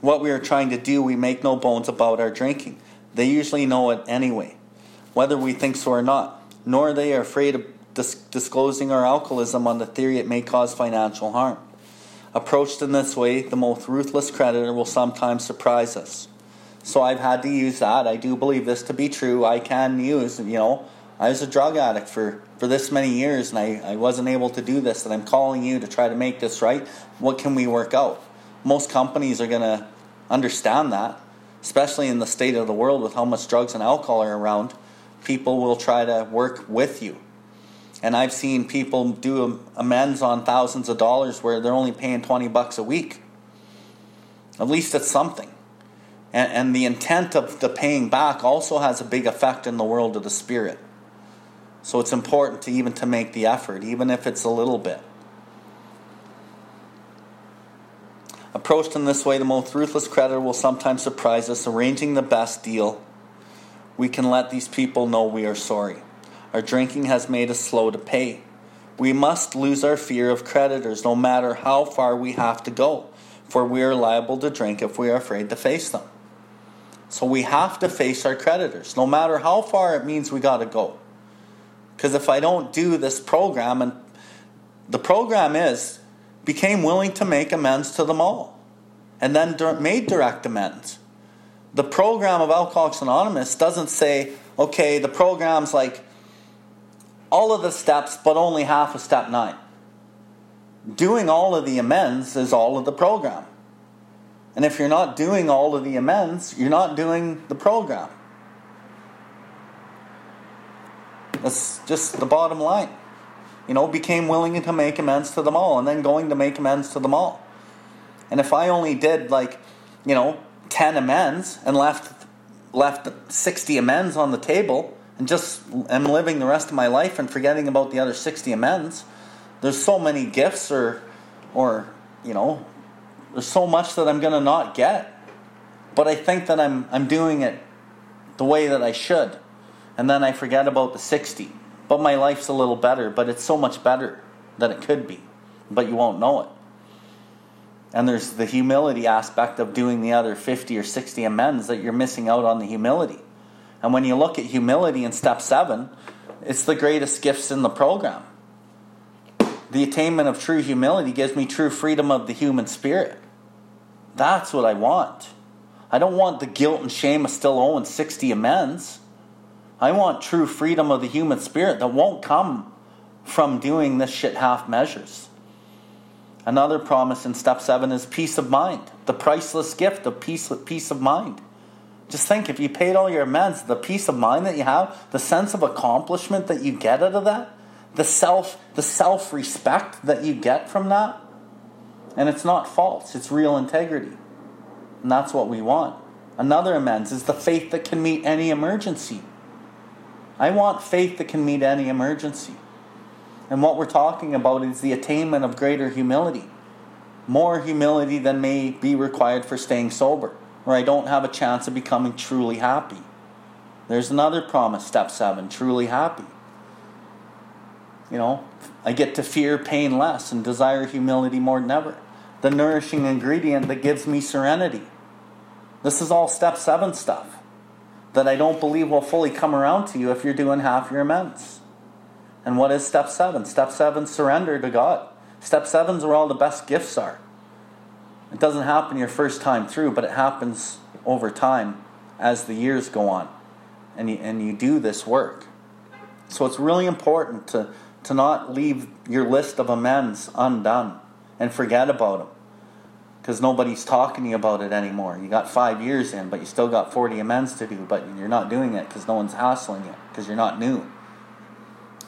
what we are trying to do, we make no bones about our drinking. They usually know it anyway, whether we think so or not. Nor are they afraid of dis- disclosing our alcoholism on the theory it may cause financial harm. Approached in this way, the most ruthless creditor will sometimes surprise us. So I've had to use that. I do believe this to be true. I can use, you know, I was a drug addict for, for this many years and I, I wasn't able to do this. And I'm calling you to try to make this right. What can we work out? Most companies are going to understand that, especially in the state of the world with how much drugs and alcohol are around. People will try to work with you. And I've seen people do amends on thousands of dollars where they're only paying 20 bucks a week. At least it's something. And, and the intent of the paying back also has a big effect in the world of the spirit. So it's important to even to make the effort, even if it's a little bit. Approached in this way, the most ruthless creditor will sometimes surprise us, arranging the best deal. We can let these people know we are sorry. Our drinking has made us slow to pay. We must lose our fear of creditors, no matter how far we have to go, for we are liable to drink if we are afraid to face them. So we have to face our creditors, no matter how far it means we got to go. Because if I don't do this program, and the program is, became willing to make amends to them all, and then made direct amends. The program of Alcoholics Anonymous doesn't say, okay, the program's like all of the steps, but only half of step nine. Doing all of the amends is all of the program. And if you're not doing all of the amends, you're not doing the program. That's just the bottom line. You know, became willing to make amends to them all and then going to make amends to them all. And if I only did like, you know, 10 amends and left left 60 amends on the table and just am living the rest of my life and forgetting about the other 60 amends, there's so many gifts or or, you know, there's so much that I'm going to not get. But I think that I'm, I'm doing it the way that I should. And then I forget about the 60. But my life's a little better, but it's so much better than it could be. But you won't know it. And there's the humility aspect of doing the other 50 or 60 amends that you're missing out on the humility. And when you look at humility in step seven, it's the greatest gifts in the program. The attainment of true humility gives me true freedom of the human spirit. That's what I want. I don't want the guilt and shame of still owing 60 amends. I want true freedom of the human spirit that won't come from doing this shit half measures. Another promise in step seven is peace of mind, the priceless gift of peace, peace of mind. Just think if you paid all your amends, the peace of mind that you have, the sense of accomplishment that you get out of that, the self, the self-respect that you get from that, and it's not false, it's real integrity. And that's what we want. Another amends is the faith that can meet any emergency. I want faith that can meet any emergency. And what we're talking about is the attainment of greater humility. More humility than may be required for staying sober, where I don't have a chance of becoming truly happy. There's another promise, step seven truly happy. You know, I get to fear pain less and desire humility more than ever. The nourishing ingredient that gives me serenity. This is all step seven stuff that I don't believe will fully come around to you if you're doing half your amends. And what is step seven? Step seven, surrender to God. Step seven's where all the best gifts are. It doesn't happen your first time through, but it happens over time as the years go on. And you, and you do this work. So it's really important to to not leave your list of amends undone and forget about them because nobody's talking to you about it anymore. You got five years in, but you still got 40 amends to do, but you're not doing it because no one's hassling you because you're not new.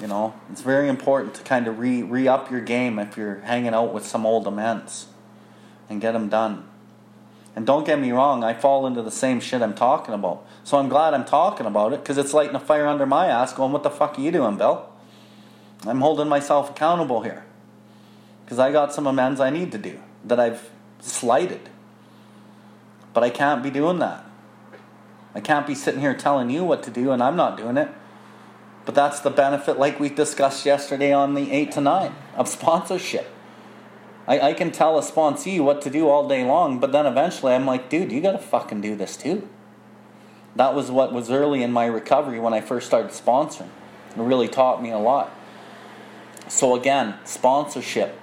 You know, it's very important to kind of re re up your game if you're hanging out with some old amends and get them done. And don't get me wrong, I fall into the same shit I'm talking about. So I'm glad I'm talking about it because it's lighting a fire under my ass going, What the fuck are you doing, Bill? I'm holding myself accountable here because I got some amends I need to do that I've slighted. But I can't be doing that. I can't be sitting here telling you what to do and I'm not doing it. But that's the benefit, like we discussed yesterday on the 8 to 9 of sponsorship. I, I can tell a sponsee what to do all day long, but then eventually I'm like, dude, you gotta fucking do this too. That was what was early in my recovery when I first started sponsoring. It really taught me a lot. So, again, sponsorship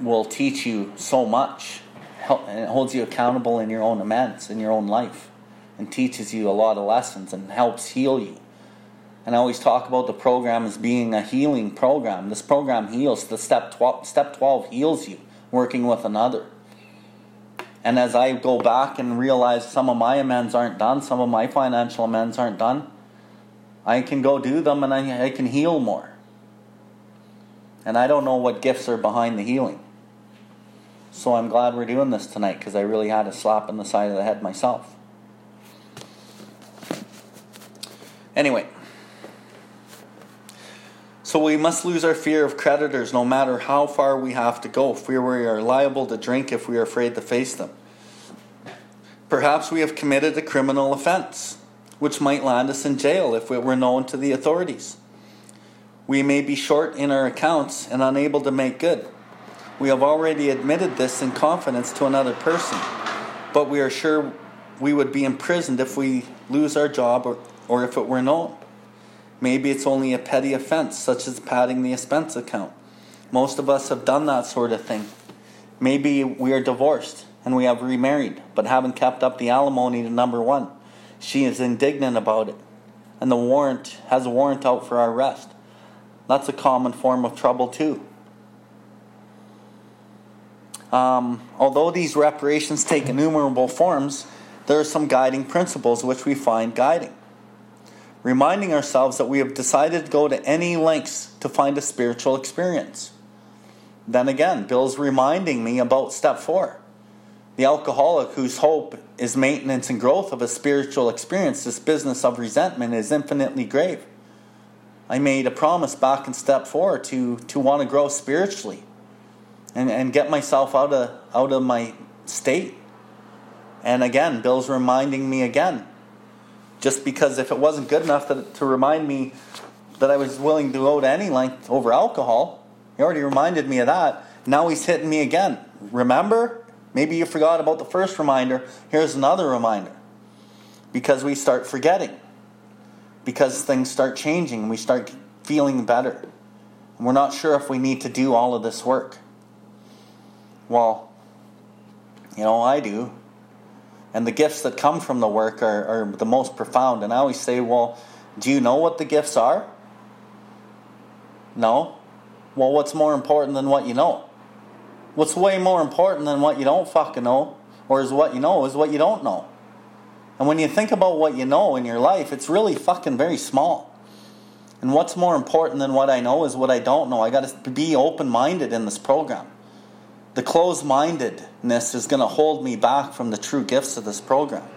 will teach you so much and it holds you accountable in your own amends in your own life and teaches you a lot of lessons and helps heal you. And I always talk about the program as being a healing program. This program heals. The step 12, step 12 heals you working with another. And as I go back and realize some of my amends aren't done, some of my financial amends aren't done, I can go do them and I, I can heal more. And I don't know what gifts are behind the healing. So I'm glad we're doing this tonight because I really had a slap in the side of the head myself. Anyway, so we must lose our fear of creditors no matter how far we have to go. Fear we are liable to drink if we are afraid to face them. Perhaps we have committed a criminal offense, which might land us in jail if it were known to the authorities. We may be short in our accounts and unable to make good. We have already admitted this in confidence to another person, but we are sure we would be imprisoned if we lose our job or, or if it were known. Maybe it's only a petty offense, such as padding the expense account. Most of us have done that sort of thing. Maybe we are divorced and we have remarried, but haven't kept up the alimony to number one. She is indignant about it, and the warrant has a warrant out for our arrest. That's a common form of trouble, too. Um, although these reparations take innumerable forms, there are some guiding principles which we find guiding. Reminding ourselves that we have decided to go to any lengths to find a spiritual experience. Then again, Bill's reminding me about step four. The alcoholic whose hope is maintenance and growth of a spiritual experience, this business of resentment is infinitely grave. I made a promise back in step four to, to want to grow spiritually and, and get myself out of out of my state. And again, Bill's reminding me again. Just because if it wasn't good enough to, to remind me that I was willing to go to any length over alcohol, he already reminded me of that. Now he's hitting me again. Remember? Maybe you forgot about the first reminder. Here's another reminder. Because we start forgetting. Because things start changing and we start feeling better. And we're not sure if we need to do all of this work. Well, you know, I do. And the gifts that come from the work are, are the most profound. And I always say, well, do you know what the gifts are? No. Well, what's more important than what you know? What's way more important than what you don't fucking know, or is what you know, is what you don't know. And when you think about what you know in your life, it's really fucking very small. And what's more important than what I know is what I don't know. I got to be open minded in this program the closed mindedness is going to hold me back from the true gifts of this program.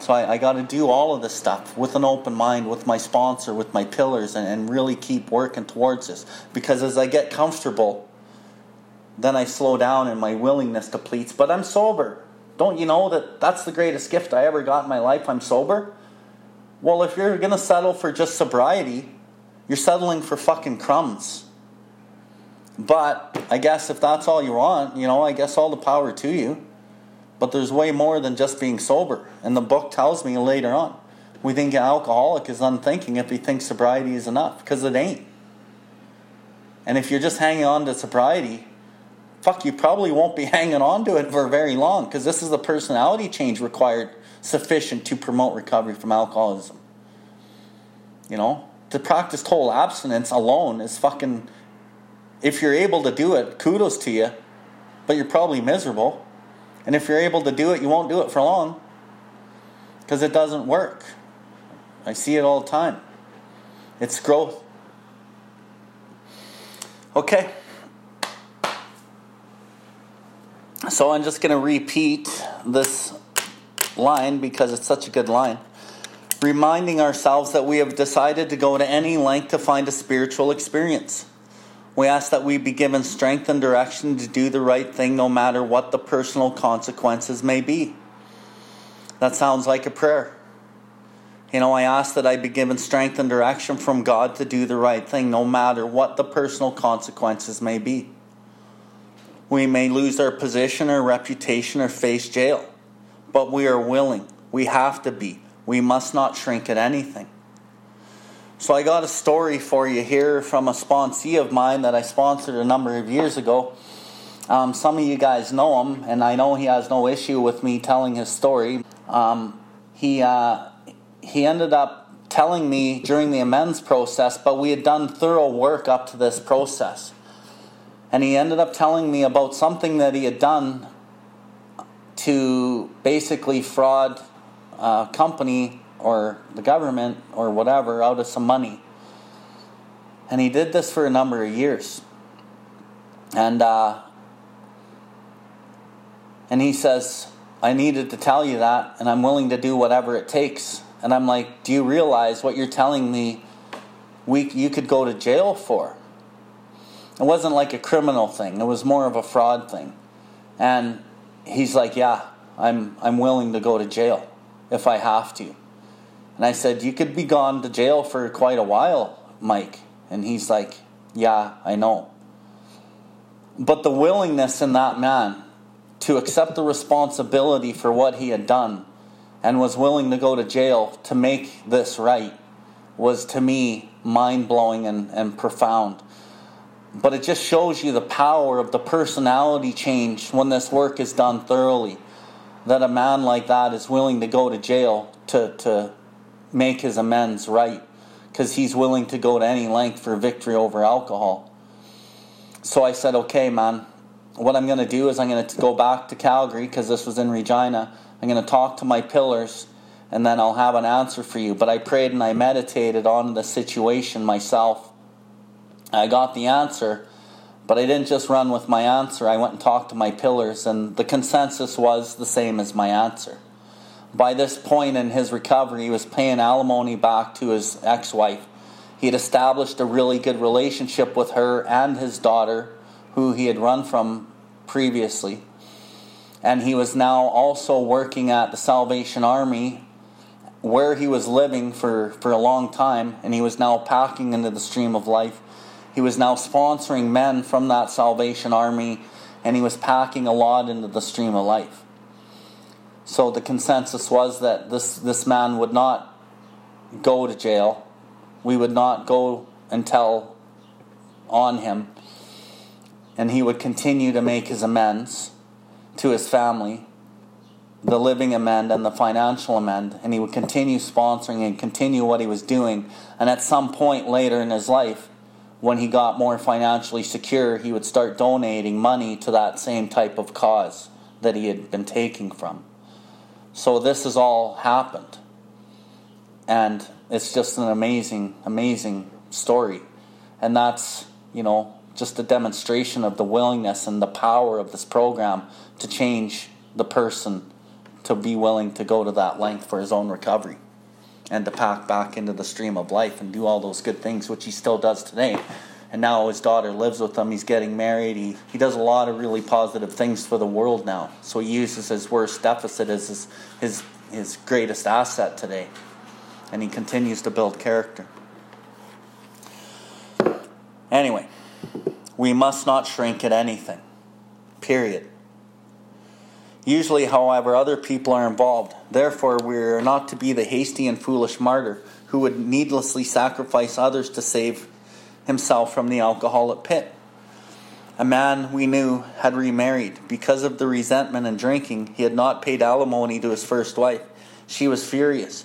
So I, I got to do all of this stuff with an open mind, with my sponsor, with my pillars, and, and really keep working towards this. Because as I get comfortable, then I slow down and my willingness depletes. But I'm sober. Don't you know that that's the greatest gift I ever got in my life? I'm sober. Well, if you're going to settle for just sobriety, you're settling for fucking crumbs. But I guess if that's all you want, you know, I guess all the power to you. But there's way more than just being sober. And the book tells me later on. We think an alcoholic is unthinking if he thinks sobriety is enough, because it ain't. And if you're just hanging on to sobriety, fuck, you probably won't be hanging on to it for very long, because this is the personality change required sufficient to promote recovery from alcoholism. You know, to practice total abstinence alone is fucking if you're able to do it, kudos to you, but you're probably miserable. And if you're able to do it, you won't do it for long because it doesn't work. I see it all the time. It's growth. Okay. So I'm just going to repeat this line because it's such a good line. Reminding ourselves that we have decided to go to any length to find a spiritual experience. We ask that we be given strength and direction to do the right thing no matter what the personal consequences may be. That sounds like a prayer. You know, I ask that I be given strength and direction from God to do the right thing no matter what the personal consequences may be. We may lose our position or reputation or face jail, but we are willing. We have to be. We must not shrink at anything. So I got a story for you here from a sponsee of mine that I sponsored a number of years ago. Um, some of you guys know him, and I know he has no issue with me telling his story. Um, he uh, he ended up telling me during the amends process, but we had done thorough work up to this process. And he ended up telling me about something that he had done to basically fraud a company or the government or whatever out of some money. And he did this for a number of years. And uh, and he says, I needed to tell you that, and I'm willing to do whatever it takes. And I'm like, Do you realize what you're telling me we, you could go to jail for? It wasn't like a criminal thing, it was more of a fraud thing. And he's like, Yeah, I'm, I'm willing to go to jail if I have to. And I said, You could be gone to jail for quite a while, Mike. And he's like, Yeah, I know. But the willingness in that man to accept the responsibility for what he had done and was willing to go to jail to make this right was to me mind blowing and, and profound. But it just shows you the power of the personality change when this work is done thoroughly. That a man like that is willing to go to jail to, to make his amends right because he's willing to go to any length for victory over alcohol. So I said, okay, man, what I'm going to do is I'm going to go back to Calgary because this was in Regina I'm going to talk to my pillars and then I'll have an answer for you. But I prayed and I meditated on the situation myself. I got the answer, but I didn't just run with my answer. I went and talked to my pillars, and the consensus was the same as my answer. By this point in his recovery, he was paying alimony back to his ex wife. He had established a really good relationship with her and his daughter, who he had run from previously and he was now also working at the Salvation Army where he was living for, for a long time, and he was now packing into the stream of life. He was now sponsoring men from that Salvation Army, and he was packing a lot into the stream of life. So the consensus was that this, this man would not go to jail. We would not go and tell on him, and he would continue to make his amends to his family, the living amend and the financial amend, and he would continue sponsoring and continue what he was doing. And at some point later in his life, when he got more financially secure, he would start donating money to that same type of cause that he had been taking from. So this has all happened. And it's just an amazing, amazing story. And that's, you know, just a demonstration of the willingness and the power of this program to change the person to be willing to go to that length for his own recovery and to pack back into the stream of life and do all those good things, which he still does today. And now his daughter lives with him. He's getting married. He, he does a lot of really positive things for the world now. So he uses his worst deficit as his, his, his greatest asset today. And he continues to build character. Anyway. We must not shrink at anything. Period. Usually, however, other people are involved. Therefore, we are not to be the hasty and foolish martyr who would needlessly sacrifice others to save himself from the alcoholic pit. A man we knew had remarried. Because of the resentment and drinking, he had not paid alimony to his first wife. She was furious.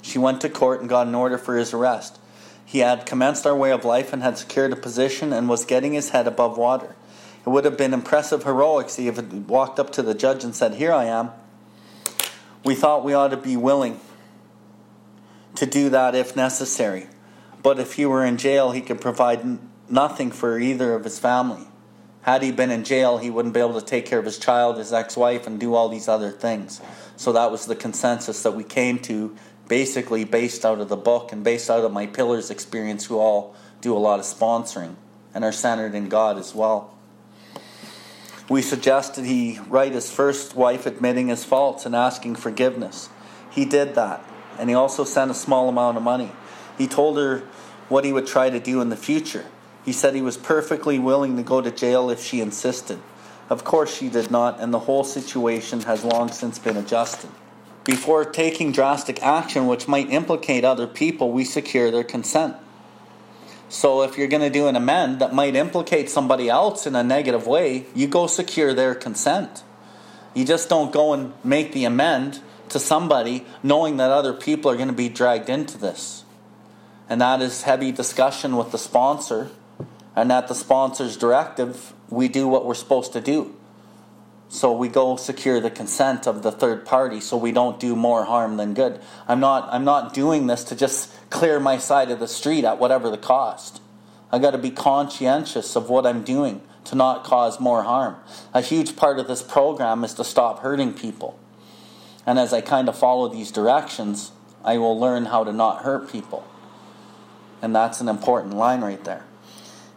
She went to court and got an order for his arrest. He had commenced our way of life and had secured a position and was getting his head above water. It would have been impressive heroics if he had walked up to the judge and said, Here I am. We thought we ought to be willing to do that if necessary. But if he were in jail, he could provide nothing for either of his family. Had he been in jail, he wouldn't be able to take care of his child, his ex wife, and do all these other things. So that was the consensus that we came to basically based out of the book and based out of my pillars experience who all do a lot of sponsoring and are centered in God as well. We suggested he write his first wife admitting his faults and asking forgiveness. He did that, and he also sent a small amount of money. He told her what he would try to do in the future. He said he was perfectly willing to go to jail if she insisted. Of course, she did not, and the whole situation has long since been adjusted. Before taking drastic action which might implicate other people, we secure their consent. So if you're going to do an amend that might implicate somebody else in a negative way, you go secure their consent. You just don't go and make the amend to somebody knowing that other people are going to be dragged into this. And that is heavy discussion with the sponsor. And at the sponsor's directive, we do what we're supposed to do. So we go secure the consent of the third party so we don't do more harm than good. I'm not I'm not doing this to just clear my side of the street at whatever the cost. I got to be conscientious of what I'm doing to not cause more harm. A huge part of this program is to stop hurting people. And as I kind of follow these directions, I will learn how to not hurt people. And that's an important line right there.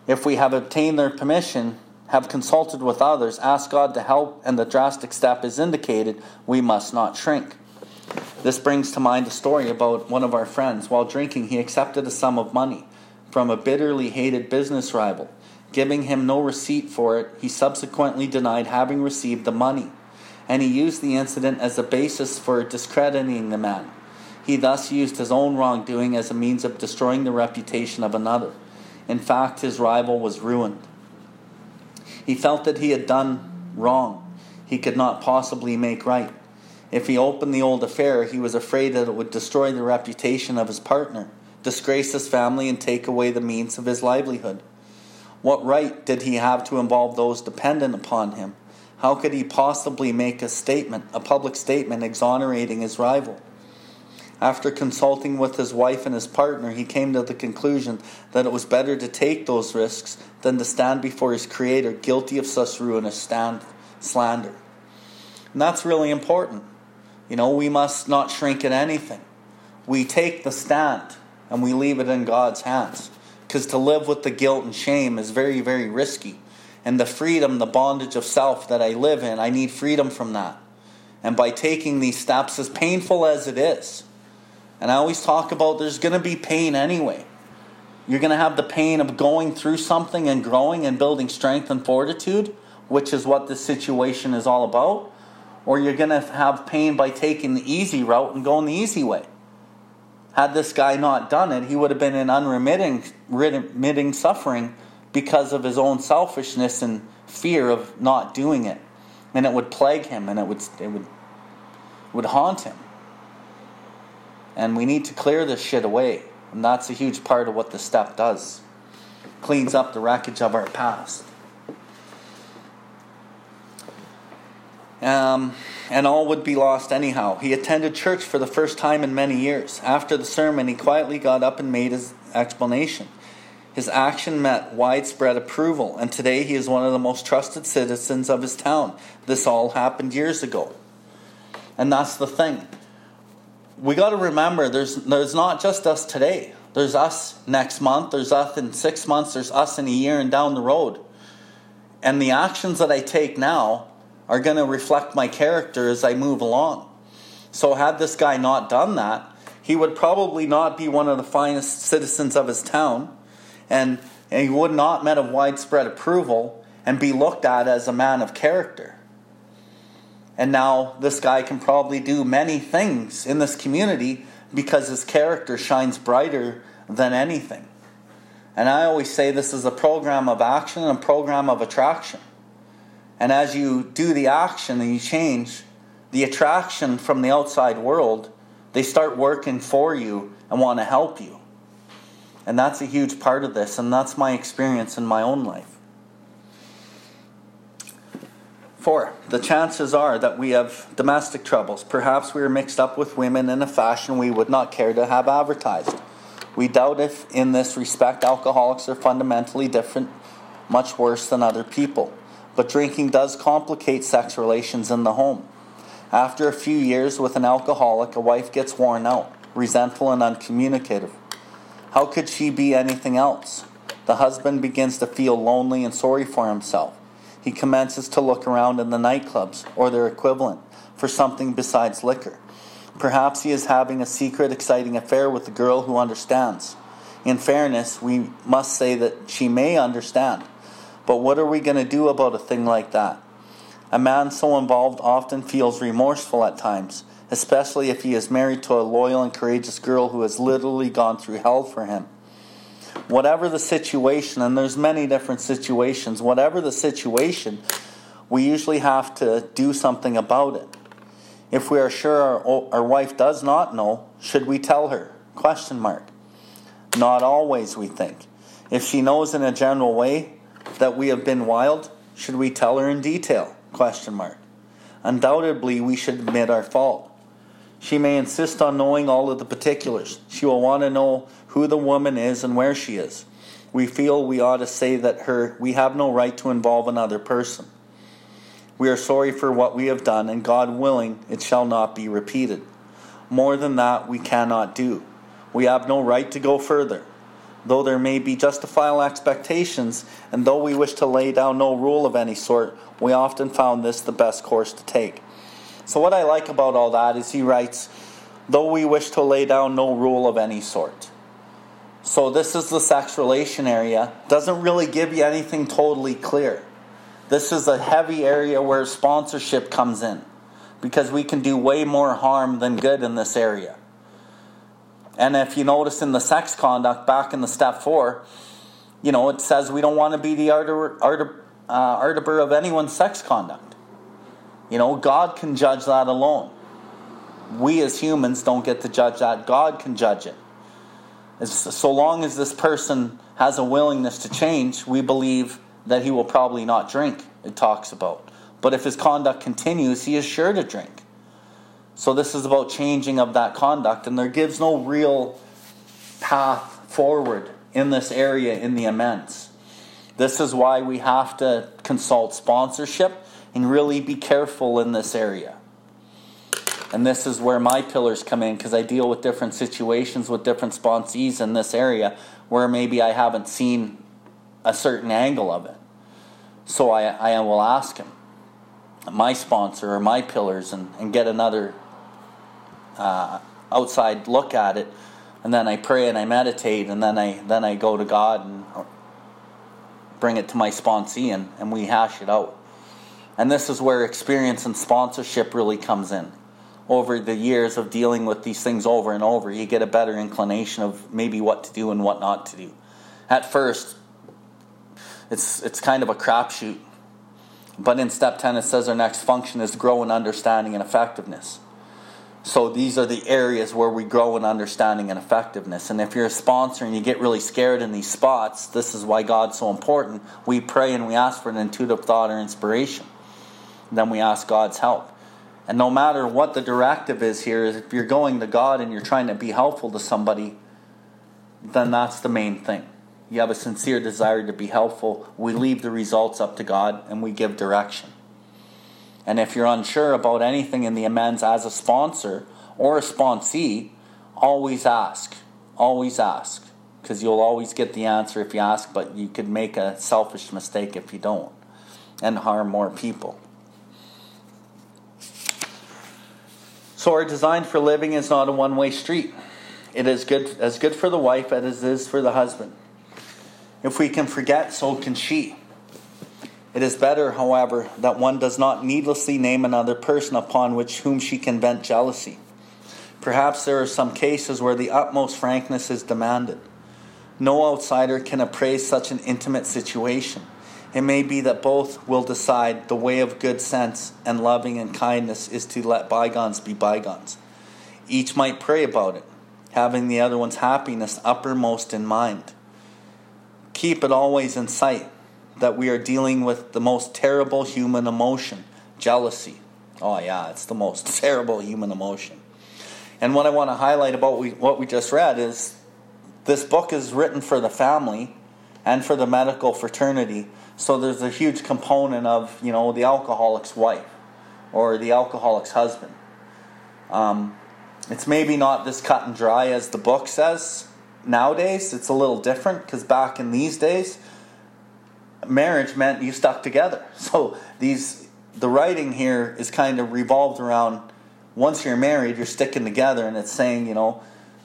If we have obtained their permission, have consulted with others, asked God to help, and the drastic step is indicated, we must not shrink. This brings to mind a story about one of our friends. While drinking, he accepted a sum of money from a bitterly hated business rival. Giving him no receipt for it, he subsequently denied having received the money, and he used the incident as a basis for discrediting the man. He thus used his own wrongdoing as a means of destroying the reputation of another. In fact, his rival was ruined. He felt that he had done wrong. He could not possibly make right. If he opened the old affair, he was afraid that it would destroy the reputation of his partner, disgrace his family, and take away the means of his livelihood. What right did he have to involve those dependent upon him? How could he possibly make a statement, a public statement, exonerating his rival? After consulting with his wife and his partner, he came to the conclusion that it was better to take those risks than to stand before his Creator guilty of such ruinous stand, slander. And that's really important. You know, we must not shrink at anything. We take the stand and we leave it in God's hands. Because to live with the guilt and shame is very, very risky. And the freedom, the bondage of self that I live in, I need freedom from that. And by taking these steps, as painful as it is, and I always talk about there's going to be pain anyway. You're going to have the pain of going through something and growing and building strength and fortitude, which is what this situation is all about. Or you're going to have pain by taking the easy route and going the easy way. Had this guy not done it, he would have been in unremitting remitting suffering because of his own selfishness and fear of not doing it. And it would plague him and it would, it would, would haunt him. And we need to clear this shit away. And that's a huge part of what the step does. Cleans up the wreckage of our past. Um, and all would be lost anyhow. He attended church for the first time in many years. After the sermon, he quietly got up and made his explanation. His action met widespread approval, and today he is one of the most trusted citizens of his town. This all happened years ago. And that's the thing we got to remember there's there's not just us today. There's us next month. There's us in six months. There's us in a year and down the road. And the actions that I take now are going to reflect my character as I move along. So, had this guy not done that, he would probably not be one of the finest citizens of his town, and, and he would not met a widespread approval and be looked at as a man of character. And now this guy can probably do many things in this community because his character shines brighter than anything. And I always say this is a program of action and a program of attraction. And as you do the action and you change, the attraction from the outside world, they start working for you and want to help you. And that's a huge part of this, and that's my experience in my own life. Four, the chances are that we have domestic troubles. Perhaps we are mixed up with women in a fashion we would not care to have advertised. We doubt if, in this respect, alcoholics are fundamentally different, much worse than other people. But drinking does complicate sex relations in the home. After a few years with an alcoholic, a wife gets worn out, resentful, and uncommunicative. How could she be anything else? The husband begins to feel lonely and sorry for himself he commences to look around in the nightclubs or their equivalent for something besides liquor. Perhaps he is having a secret, exciting affair with a girl who understands. In fairness, we must say that she may understand. But what are we going to do about a thing like that? A man so involved often feels remorseful at times, especially if he is married to a loyal and courageous girl who has literally gone through hell for him. Whatever the situation, and there's many different situations, whatever the situation, we usually have to do something about it. If we are sure our, our wife does not know, should we tell her? Question mark. Not always, we think. If she knows in a general way that we have been wild, should we tell her in detail? Question mark. Undoubtedly, we should admit our fault. She may insist on knowing all of the particulars. She will want to know who the woman is and where she is. We feel we ought to say that her we have no right to involve another person. We are sorry for what we have done, and God willing, it shall not be repeated. More than that, we cannot do. We have no right to go further. Though there may be justifiable expectations, and though we wish to lay down no rule of any sort, we often found this the best course to take. So, what I like about all that is he writes, though we wish to lay down no rule of any sort. So, this is the sex relation area. Doesn't really give you anything totally clear. This is a heavy area where sponsorship comes in because we can do way more harm than good in this area. And if you notice in the sex conduct back in the step four, you know, it says we don't want to be the arbiter, uh, of anyone's sex conduct. You know, God can judge that alone. We as humans don't get to judge that. God can judge it. It's, so long as this person has a willingness to change, we believe that he will probably not drink, it talks about. But if his conduct continues, he is sure to drink. So this is about changing of that conduct, and there gives no real path forward in this area in the amends. This is why we have to consult sponsorship and really be careful in this area. And this is where my pillars come in because I deal with different situations with different sponsees in this area where maybe I haven't seen a certain angle of it. So I, I will ask him, my sponsor or my pillars, and, and get another uh, outside look at it. And then I pray and I meditate, and then I then I go to God and bring it to my sponsee, and, and we hash it out. And this is where experience and sponsorship really comes in. Over the years of dealing with these things over and over, you get a better inclination of maybe what to do and what not to do. At first, it's it's kind of a crapshoot. But in step 10 it says our next function is grow in understanding and effectiveness. So these are the areas where we grow in understanding and effectiveness. And if you're a sponsor and you get really scared in these spots, this is why God's so important. We pray and we ask for an intuitive thought or inspiration. Then we ask God's help. And no matter what the directive is here, if you're going to God and you're trying to be helpful to somebody, then that's the main thing you have a sincere desire to be helpful, we leave the results up to God and we give direction. And if you're unsure about anything in the amends as a sponsor or a sponsee, always ask. Always ask. Because you'll always get the answer if you ask, but you could make a selfish mistake if you don't and harm more people. So, our design for living is not a one way street. It is good, as good for the wife as it is for the husband. If we can forget, so can she. It is better, however, that one does not needlessly name another person upon which whom she can vent jealousy. Perhaps there are some cases where the utmost frankness is demanded. No outsider can appraise such an intimate situation. It may be that both will decide the way of good sense and loving and kindness is to let bygones be bygones. Each might pray about it, having the other one's happiness uppermost in mind keep it always in sight that we are dealing with the most terrible human emotion jealousy. Oh, yeah, it's the most terrible human emotion. And what I want to highlight about what we just read is this book is written for the family and for the medical fraternity. So there's a huge component of, you know, the alcoholic's wife or the alcoholic's husband. Um, it's maybe not this cut and dry as the book says, nowadays it's a little different because back in these days marriage meant you stuck together so these the writing here is kind of revolved around once you're married you're sticking together and it's saying you know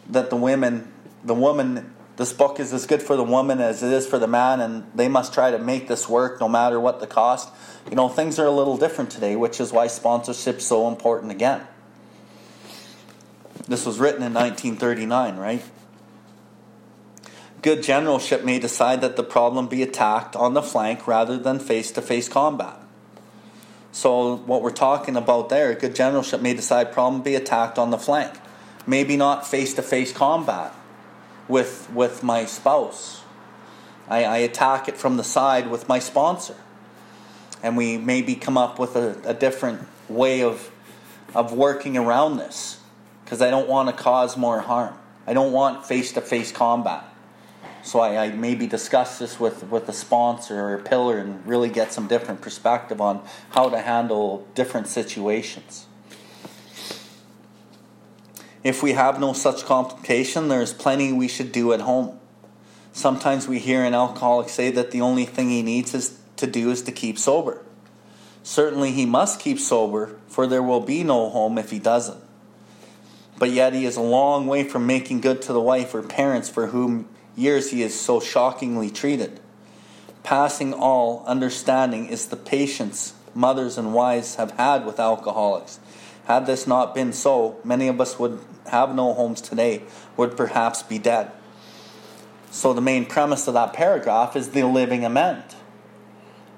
that the women the woman this book is as good for the woman as it is for the man and they must try to make this work no matter what the cost you know things are a little different today which is why sponsorship's so important again this was written in 1939 right Good generalship may decide that the problem be attacked on the flank rather than face to face combat. So, what we're talking about there, good generalship may decide problem be attacked on the flank. Maybe not face to face combat with, with my spouse. I, I attack it from the side with my sponsor. And we maybe come up with a, a different way of, of working around this because I don't want to cause more harm. I don't want face to face combat. So I, I, maybe discuss this with, with a sponsor or a pillar and really get some different perspective on how to handle different situations. If we have no such complication, there's plenty we should do at home. Sometimes we hear an alcoholic say that the only thing he needs is to do is to keep sober. Certainly he must keep sober, for there will be no home if he doesn't. But yet he is a long way from making good to the wife or parents for whom years he is so shockingly treated. Passing all understanding is the patience mothers and wives have had with alcoholics. Had this not been so, many of us would have no homes today, would perhaps be dead. So, the main premise of that paragraph is the living amend.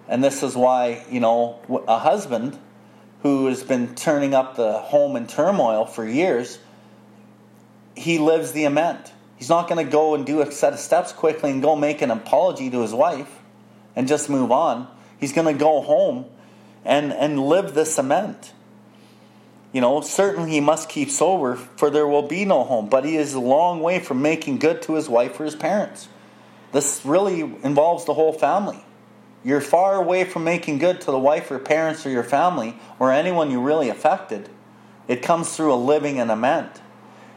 And this is why, you know, a husband who has been turning up the home in turmoil for years, he lives the amend. He's not going to go and do a set of steps quickly and go make an apology to his wife and just move on. He's going to go home and, and live the cement. You know, certainly he must keep sober, for there will be no home. But he is a long way from making good to his wife or his parents. This really involves the whole family. You're far away from making good to the wife or parents or your family or anyone you really affected. It comes through a living and amend.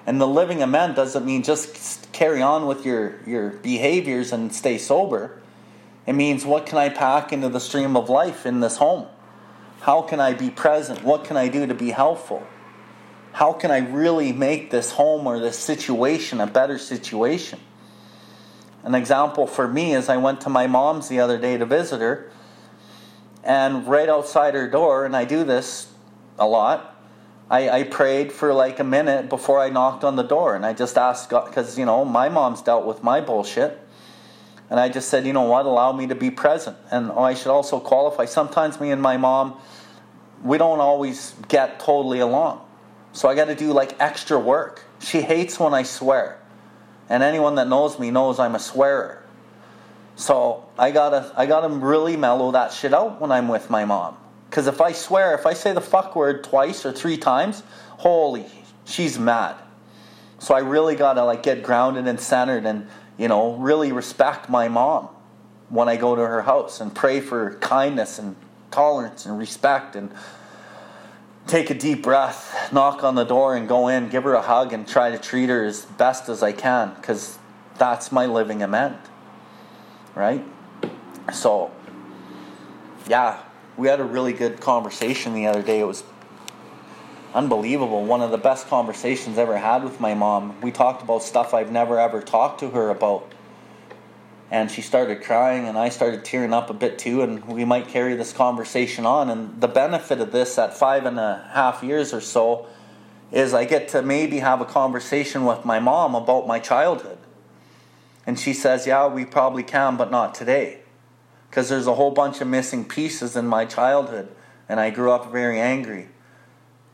And the living amend doesn't mean just carry on with your, your behaviors and stay sober. It means what can I pack into the stream of life in this home? How can I be present? What can I do to be helpful? How can I really make this home or this situation a better situation? An example for me is I went to my mom's the other day to visit her, and right outside her door, and I do this a lot, I, I prayed for like a minute before I knocked on the door, and I just asked God, because, you know, my mom's dealt with my bullshit. And I just said, you know what, allow me to be present. And oh, I should also qualify. Sometimes me and my mom, we don't always get totally along. So I got to do like extra work. She hates when I swear. And anyone that knows me knows I'm a swearer. So I gotta I gotta really mellow that shit out when I'm with my mom. Because if I swear, if I say the fuck word twice or three times, holy, she's mad. So I really gotta like get grounded and centered and you know really respect my mom when I go to her house and pray for kindness and tolerance and respect and take a deep breath, knock on the door and go in, give her a hug and try to treat her as best as I can because that's my living amend. Right? So, yeah, we had a really good conversation the other day. It was unbelievable. One of the best conversations I ever had with my mom. We talked about stuff I've never ever talked to her about. And she started crying, and I started tearing up a bit too. And we might carry this conversation on. And the benefit of this at five and a half years or so is I get to maybe have a conversation with my mom about my childhood. And she says, Yeah, we probably can, but not today because there's a whole bunch of missing pieces in my childhood and I grew up very angry.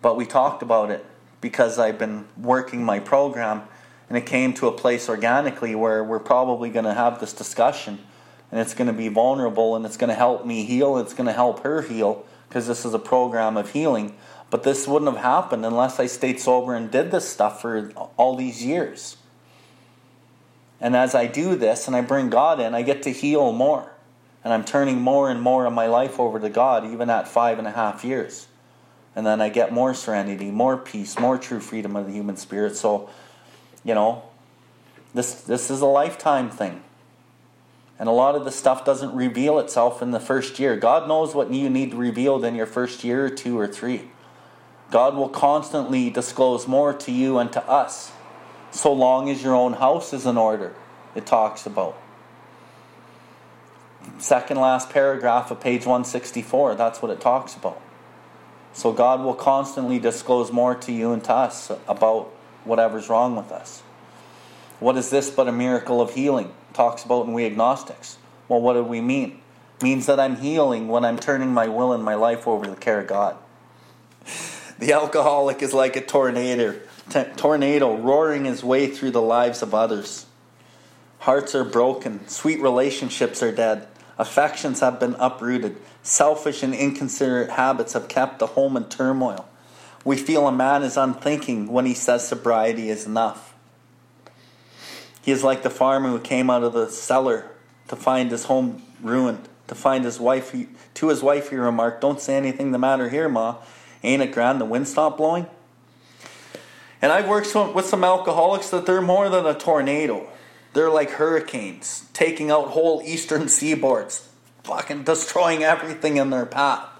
But we talked about it because I've been working my program and it came to a place organically where we're probably going to have this discussion and it's going to be vulnerable and it's going to help me heal, it's going to help her heal because this is a program of healing. But this wouldn't have happened unless I stayed sober and did this stuff for all these years. And as I do this and I bring God in, I get to heal more. And I'm turning more and more of my life over to God, even at five and a half years. And then I get more serenity, more peace, more true freedom of the human spirit. So, you know, this this is a lifetime thing. And a lot of the stuff doesn't reveal itself in the first year. God knows what you need revealed in your first year or two or three. God will constantly disclose more to you and to us, so long as your own house is in order, it talks about second last paragraph of page 164. That's what it talks about. So God will constantly disclose more to you and to us about whatever's wrong with us. What is this but a miracle of healing? talks about in we agnostics. Well, what do we mean? It means that I'm healing when I'm turning my will and my life over to the care of God. The alcoholic is like a tornado, t- tornado roaring his way through the lives of others. Hearts are broken, sweet relationships are dead, affections have been uprooted, selfish and inconsiderate habits have kept the home in turmoil. We feel a man is unthinking when he says sobriety is enough. He is like the farmer who came out of the cellar to find his home ruined, to find his wife. He, to his wife, he remarked, Don't say anything the matter here, Ma. Ain't it grand the wind stopped blowing? And I've worked with some alcoholics that they're more than a tornado. They're like hurricanes, taking out whole eastern seaboards, fucking destroying everything in their path.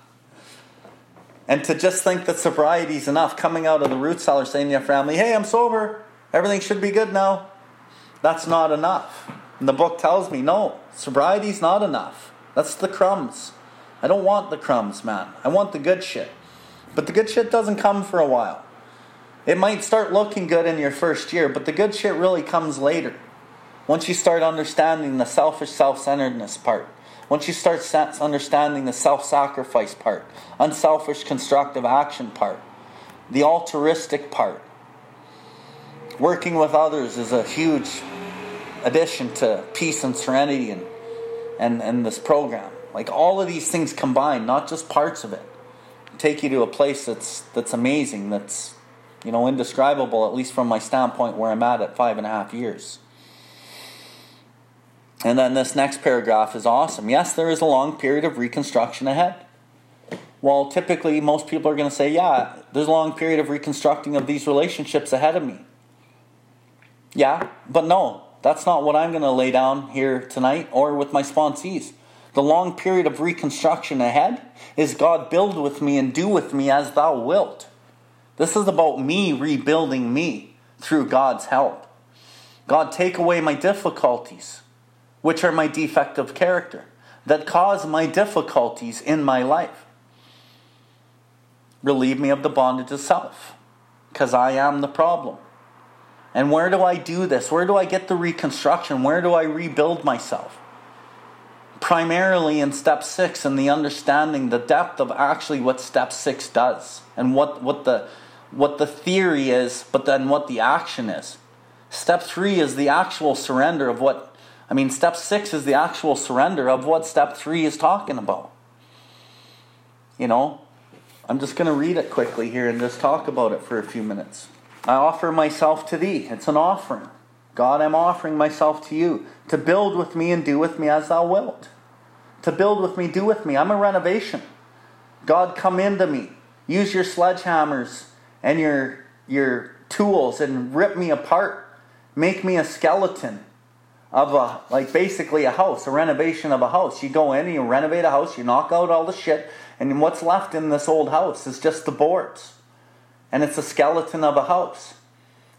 And to just think that sobriety is enough, coming out of the root cellar saying to your family, hey, I'm sober, everything should be good now, that's not enough. And the book tells me, no, sobriety is not enough. That's the crumbs. I don't want the crumbs, man. I want the good shit. But the good shit doesn't come for a while. It might start looking good in your first year, but the good shit really comes later. Once you start understanding the selfish self centeredness part, once you start understanding the self sacrifice part, unselfish constructive action part, the altruistic part, working with others is a huge addition to peace and serenity and, and, and this program. Like all of these things combined, not just parts of it, take you to a place that's that's amazing, that's you know indescribable, at least from my standpoint where I'm at at five and a half years. And then this next paragraph is awesome. Yes, there is a long period of reconstruction ahead. Well, typically, most people are going to say, yeah, there's a long period of reconstructing of these relationships ahead of me. Yeah, but no, that's not what I'm going to lay down here tonight or with my sponsees. The long period of reconstruction ahead is God build with me and do with me as thou wilt. This is about me rebuilding me through God's help. God, take away my difficulties which are my defect of character, that cause my difficulties in my life. Relieve me of the bondage of self, because I am the problem. And where do I do this? Where do I get the reconstruction? Where do I rebuild myself? Primarily in step six, and the understanding the depth of actually what step six does and what, what, the, what the theory is, but then what the action is. Step three is the actual surrender of what I mean, step six is the actual surrender of what step three is talking about. You know, I'm just going to read it quickly here and just talk about it for a few minutes. I offer myself to thee. It's an offering. God, I'm offering myself to you to build with me and do with me as thou wilt. To build with me, do with me. I'm a renovation. God, come into me. Use your sledgehammers and your, your tools and rip me apart. Make me a skeleton of a like basically a house, a renovation of a house. You go in and you renovate a house, you knock out all the shit, and what's left in this old house is just the boards. And it's a skeleton of a house.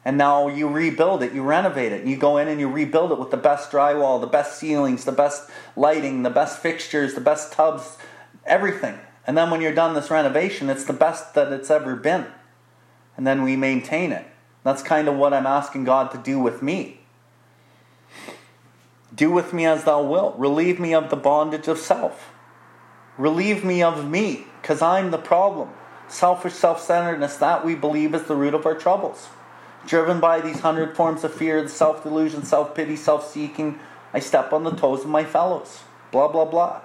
And now you rebuild it, you renovate it, you go in and you rebuild it with the best drywall, the best ceilings, the best lighting, the best fixtures, the best tubs, everything. And then when you're done this renovation, it's the best that it's ever been. And then we maintain it. That's kind of what I'm asking God to do with me. Do with me as thou wilt. Relieve me of the bondage of self. Relieve me of me, because I'm the problem. Selfish self centeredness, that we believe is the root of our troubles. Driven by these hundred forms of fear, self delusion, self pity, self seeking, I step on the toes of my fellows. Blah, blah, blah.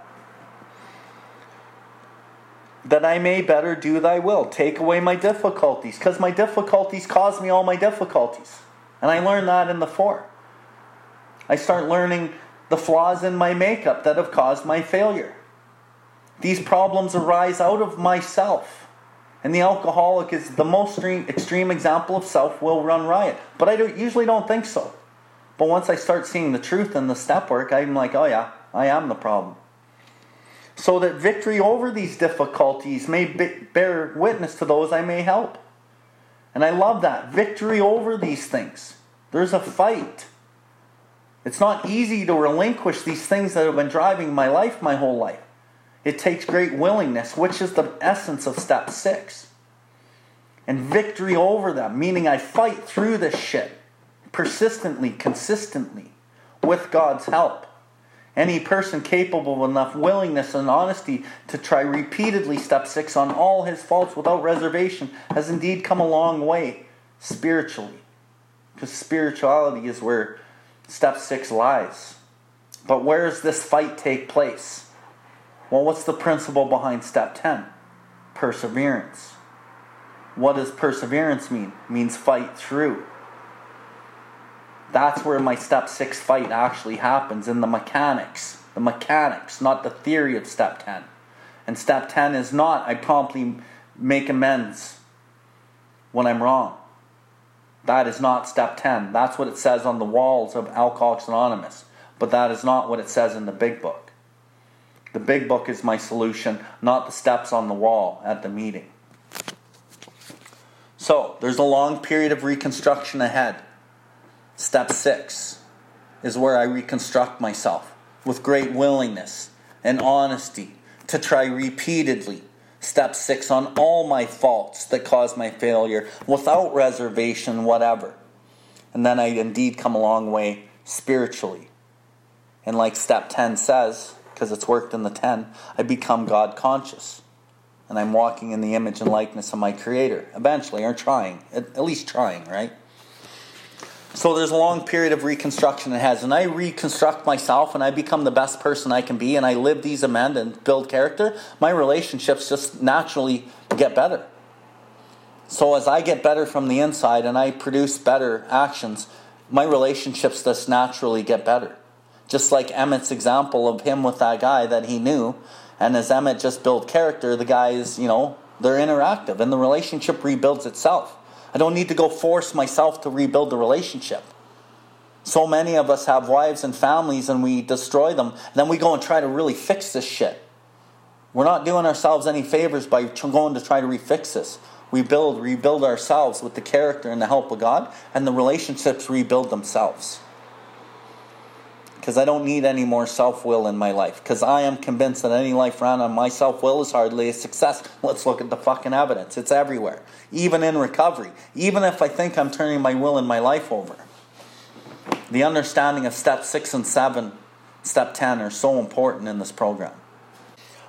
That I may better do thy will. Take away my difficulties, because my difficulties cause me all my difficulties. And I learned that in the four. I start learning the flaws in my makeup that have caused my failure. These problems arise out of myself. And the alcoholic is the most extreme example of self will run riot. But I don't, usually don't think so. But once I start seeing the truth in the step work, I'm like, oh yeah, I am the problem. So that victory over these difficulties may bear witness to those I may help. And I love that. Victory over these things. There's a fight. It's not easy to relinquish these things that have been driving my life my whole life. It takes great willingness, which is the essence of step six. And victory over them, meaning I fight through this shit persistently, consistently, with God's help. Any person capable of enough willingness and honesty to try repeatedly step six on all his faults without reservation has indeed come a long way spiritually. Because spirituality is where step six lies. But where does this fight take place? Well, what's the principle behind step 10? Perseverance. What does perseverance mean? It means fight through. That's where my step six fight actually happens in the mechanics. The mechanics, not the theory of step 10. And step 10 is not I promptly make amends when I'm wrong. That is not step 10. That's what it says on the walls of Alcoholics Anonymous. But that is not what it says in the big book. The big book is my solution, not the steps on the wall at the meeting. So, there's a long period of reconstruction ahead. Step six is where I reconstruct myself with great willingness and honesty to try repeatedly. Step six on all my faults that cause my failure without reservation, whatever. And then I indeed come a long way spiritually. And like step 10 says, because it's worked in the 10, I become God conscious. And I'm walking in the image and likeness of my Creator, eventually, or trying, at least trying, right? So there's a long period of reconstruction it has. And I reconstruct myself and I become the best person I can be and I live these amend and build character, my relationships just naturally get better. So as I get better from the inside and I produce better actions, my relationships just naturally get better. Just like Emmett's example of him with that guy that he knew. And as Emmett just built character, the guys, you know, they're interactive and the relationship rebuilds itself. I don't need to go force myself to rebuild the relationship. So many of us have wives and families and we destroy them. Then we go and try to really fix this shit. We're not doing ourselves any favors by going to try to refix this. We build, rebuild ourselves with the character and the help of God, and the relationships rebuild themselves. Because I don't need any more self will in my life. Because I am convinced that any life run on my self will is hardly a success. Let's look at the fucking evidence. It's everywhere even in recovery, even if I think I'm turning my will and my life over. The understanding of step six and seven, step 10 are so important in this program.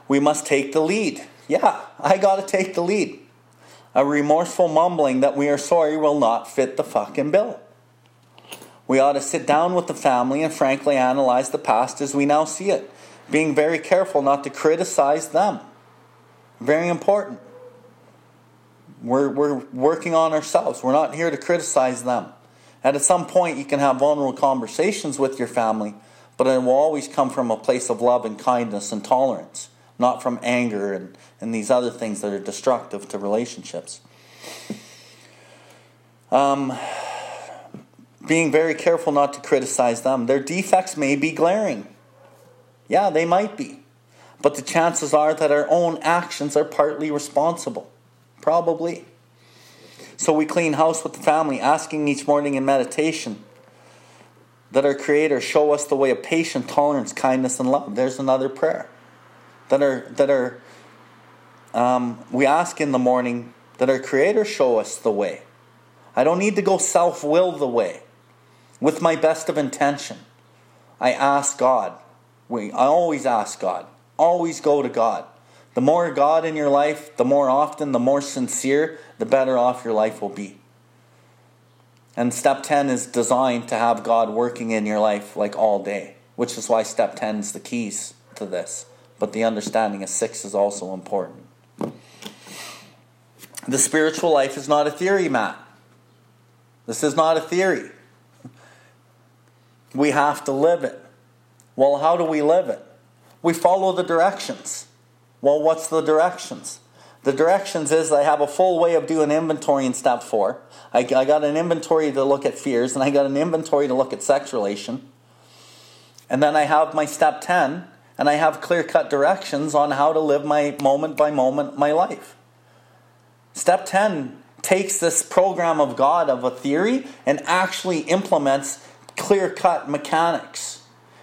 We must take the lead. Yeah, I gotta take the lead. A remorseful mumbling that we are sorry will not fit the fucking bill. We ought to sit down with the family and frankly analyze the past as we now see it, being very careful not to criticize them. Very important. We're, we're working on ourselves. We're not here to criticize them. And at some point, you can have vulnerable conversations with your family, but it will always come from a place of love and kindness and tolerance, not from anger and, and these other things that are destructive to relationships. Um, being very careful not to criticize them. Their defects may be glaring. Yeah, they might be. But the chances are that our own actions are partly responsible. Probably. So we clean house with the family, asking each morning in meditation that our Creator show us the way of patience, tolerance, kindness, and love. There's another prayer. That are that are um, we ask in the morning that our Creator show us the way. I don't need to go self will the way. With my best of intention, I ask God. We, I always ask God. Always go to God. The more God in your life, the more often, the more sincere, the better off your life will be. And step 10 is designed to have God working in your life like all day, which is why step 10 is the keys to this. But the understanding of 6 is also important. The spiritual life is not a theory, Matt. This is not a theory. We have to live it. Well, how do we live it? We follow the directions. Well, what's the directions? The directions is I have a full way of doing inventory in step four. I, I got an inventory to look at fears, and I got an inventory to look at sex relation. And then I have my step 10, and I have clear cut directions on how to live my moment by moment my life. Step 10 takes this program of God of a theory and actually implements clear cut mechanics.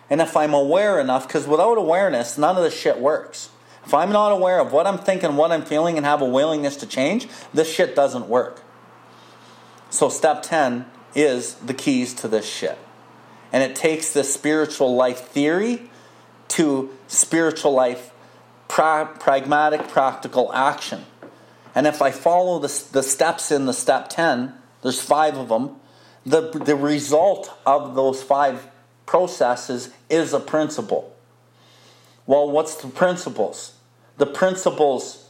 And if I'm aware enough, because without awareness, none of this shit works. If I'm not aware of what I'm thinking, what I'm feeling, and have a willingness to change, this shit doesn't work. So, step 10 is the keys to this shit. And it takes the spiritual life theory to spiritual life pra- pragmatic, practical action. And if I follow the, the steps in the step 10, there's five of them, the, the result of those five processes is a principle. Well, what's the principles? The principles,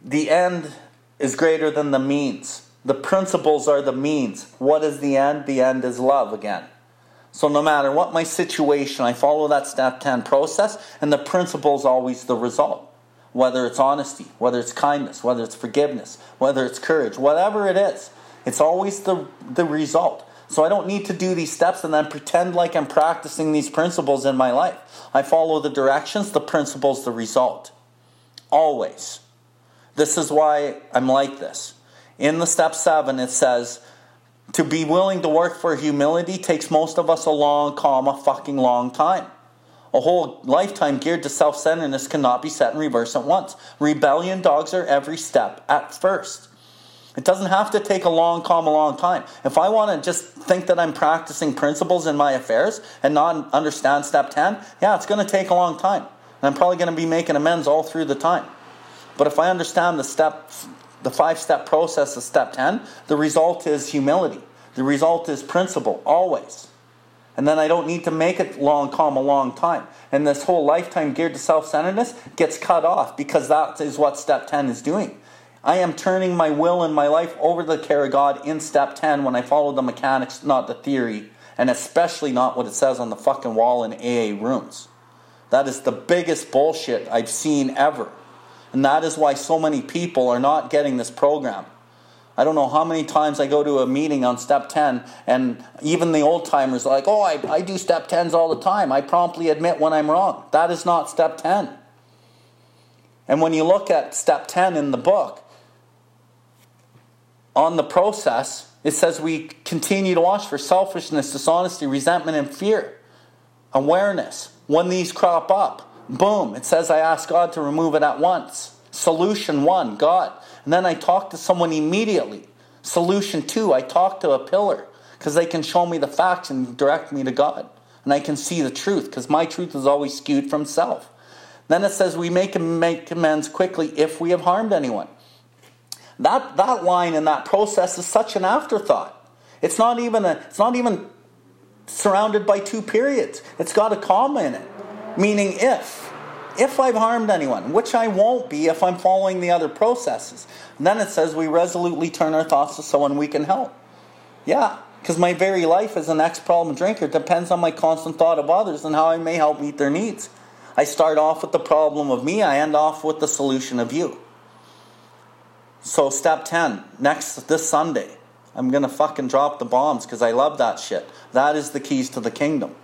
the end is greater than the means. The principles are the means. What is the end? The end is love again. So no matter what my situation, I follow that step 10 process, and the principle is always the result. Whether it's honesty, whether it's kindness, whether it's forgiveness, whether it's courage, whatever it is, it's always the, the result. So I don't need to do these steps and then pretend like I'm practicing these principles in my life. I follow the directions, the principles, the result. Always. This is why I'm like this. In the step seven, it says, to be willing to work for humility takes most of us a long, comma, fucking long time. A whole lifetime geared to self centeredness cannot be set in reverse at once. Rebellion dogs our every step at first. It doesn't have to take a long, calm, a long time. If I want to just think that I'm practicing principles in my affairs and not understand step 10, yeah, it's going to take a long time. And I'm probably going to be making amends all through the time. But if I understand the step, the five step process of step 10, the result is humility. The result is principle, always. And then I don't need to make it long, calm, a long time. And this whole lifetime geared to self centeredness gets cut off because that is what step 10 is doing. I am turning my will and my life over to the care of God in step 10 when I follow the mechanics, not the theory, and especially not what it says on the fucking wall in AA rooms. That is the biggest bullshit I've seen ever. And that is why so many people are not getting this program. I don't know how many times I go to a meeting on step 10, and even the old timers are like, oh, I, I do step 10s all the time. I promptly admit when I'm wrong. That is not step 10. And when you look at step 10 in the book, on the process, it says we continue to watch for selfishness, dishonesty, resentment, and fear. Awareness. When these crop up, boom, it says I ask God to remove it at once. Solution one, God. And then I talk to someone immediately. Solution two, I talk to a pillar because they can show me the facts and direct me to God. And I can see the truth because my truth is always skewed from self. Then it says we make, make amends quickly if we have harmed anyone. That, that line and that process is such an afterthought. It's not even a, it's not even surrounded by two periods. It's got a comma in it, meaning if. If I've harmed anyone, which I won't be if I'm following the other processes. And then it says we resolutely turn our thoughts to someone we can help. Yeah, because my very life as an ex problem drinker depends on my constant thought of others and how I may help meet their needs. I start off with the problem of me, I end off with the solution of you. So step 10, next this Sunday, I'm going to fucking drop the bombs because I love that shit. That is the keys to the kingdom.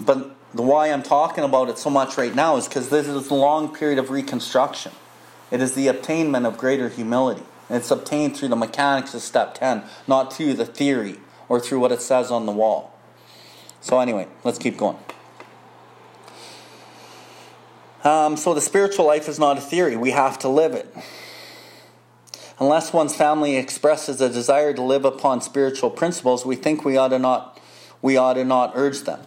But the why I'm talking about it so much right now is because this is a long period of reconstruction. It is the attainment of greater humility. It's obtained through the mechanics of step 10, not through the theory or through what it says on the wall. So, anyway, let's keep going. Um, so, the spiritual life is not a theory, we have to live it. Unless one's family expresses a desire to live upon spiritual principles, we think we ought to not we ought to not urge them.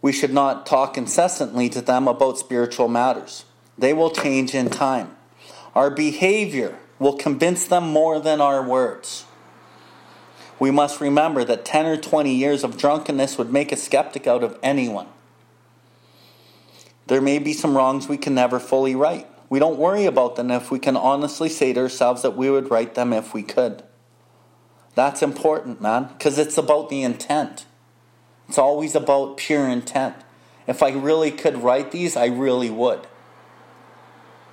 We should not talk incessantly to them about spiritual matters. They will change in time. Our behavior will convince them more than our words. We must remember that 10 or 20 years of drunkenness would make a skeptic out of anyone. There may be some wrongs we can never fully right. We don't worry about them if we can honestly say to ourselves that we would right them if we could. That's important, man, because it's about the intent. It's always about pure intent. If I really could right these, I really would.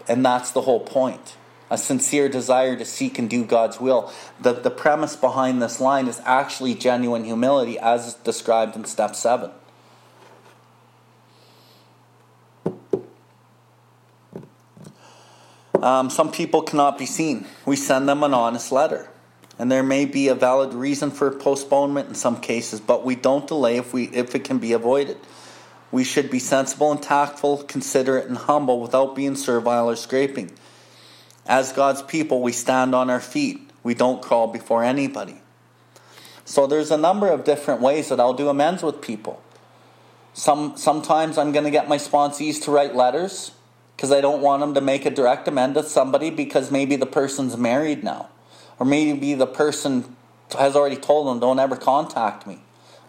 And that's the whole point a sincere desire to seek and do God's will. The, the premise behind this line is actually genuine humility, as described in step 7. Um, some people cannot be seen. We send them an honest letter. And there may be a valid reason for postponement in some cases, but we don't delay if, we, if it can be avoided. We should be sensible and tactful, considerate and humble without being servile or scraping. As God's people, we stand on our feet. We don't crawl before anybody. So there's a number of different ways that I'll do amends with people. Some sometimes I'm going to get my sponsees to write letters because I don't want them to make a direct amend to somebody because maybe the person's married now, or maybe the person has already told them don't ever contact me.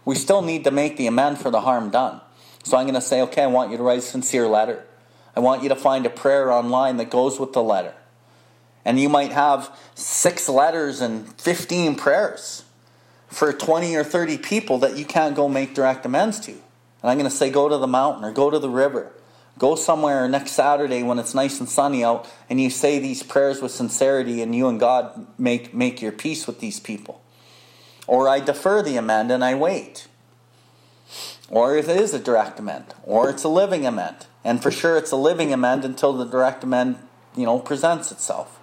We still need to make the amend for the harm done. So I'm going to say, okay, I want you to write a sincere letter. I want you to find a prayer online that goes with the letter. And you might have six letters and 15 prayers for 20 or 30 people that you can't go make direct amends to. And I'm going to say, go to the mountain or go to the river. Go somewhere next Saturday when it's nice and sunny out and you say these prayers with sincerity and you and God make, make your peace with these people. Or I defer the amend and I wait. Or it is a direct amend. Or it's a living amend. And for sure it's a living amend until the direct amend, you know, presents itself.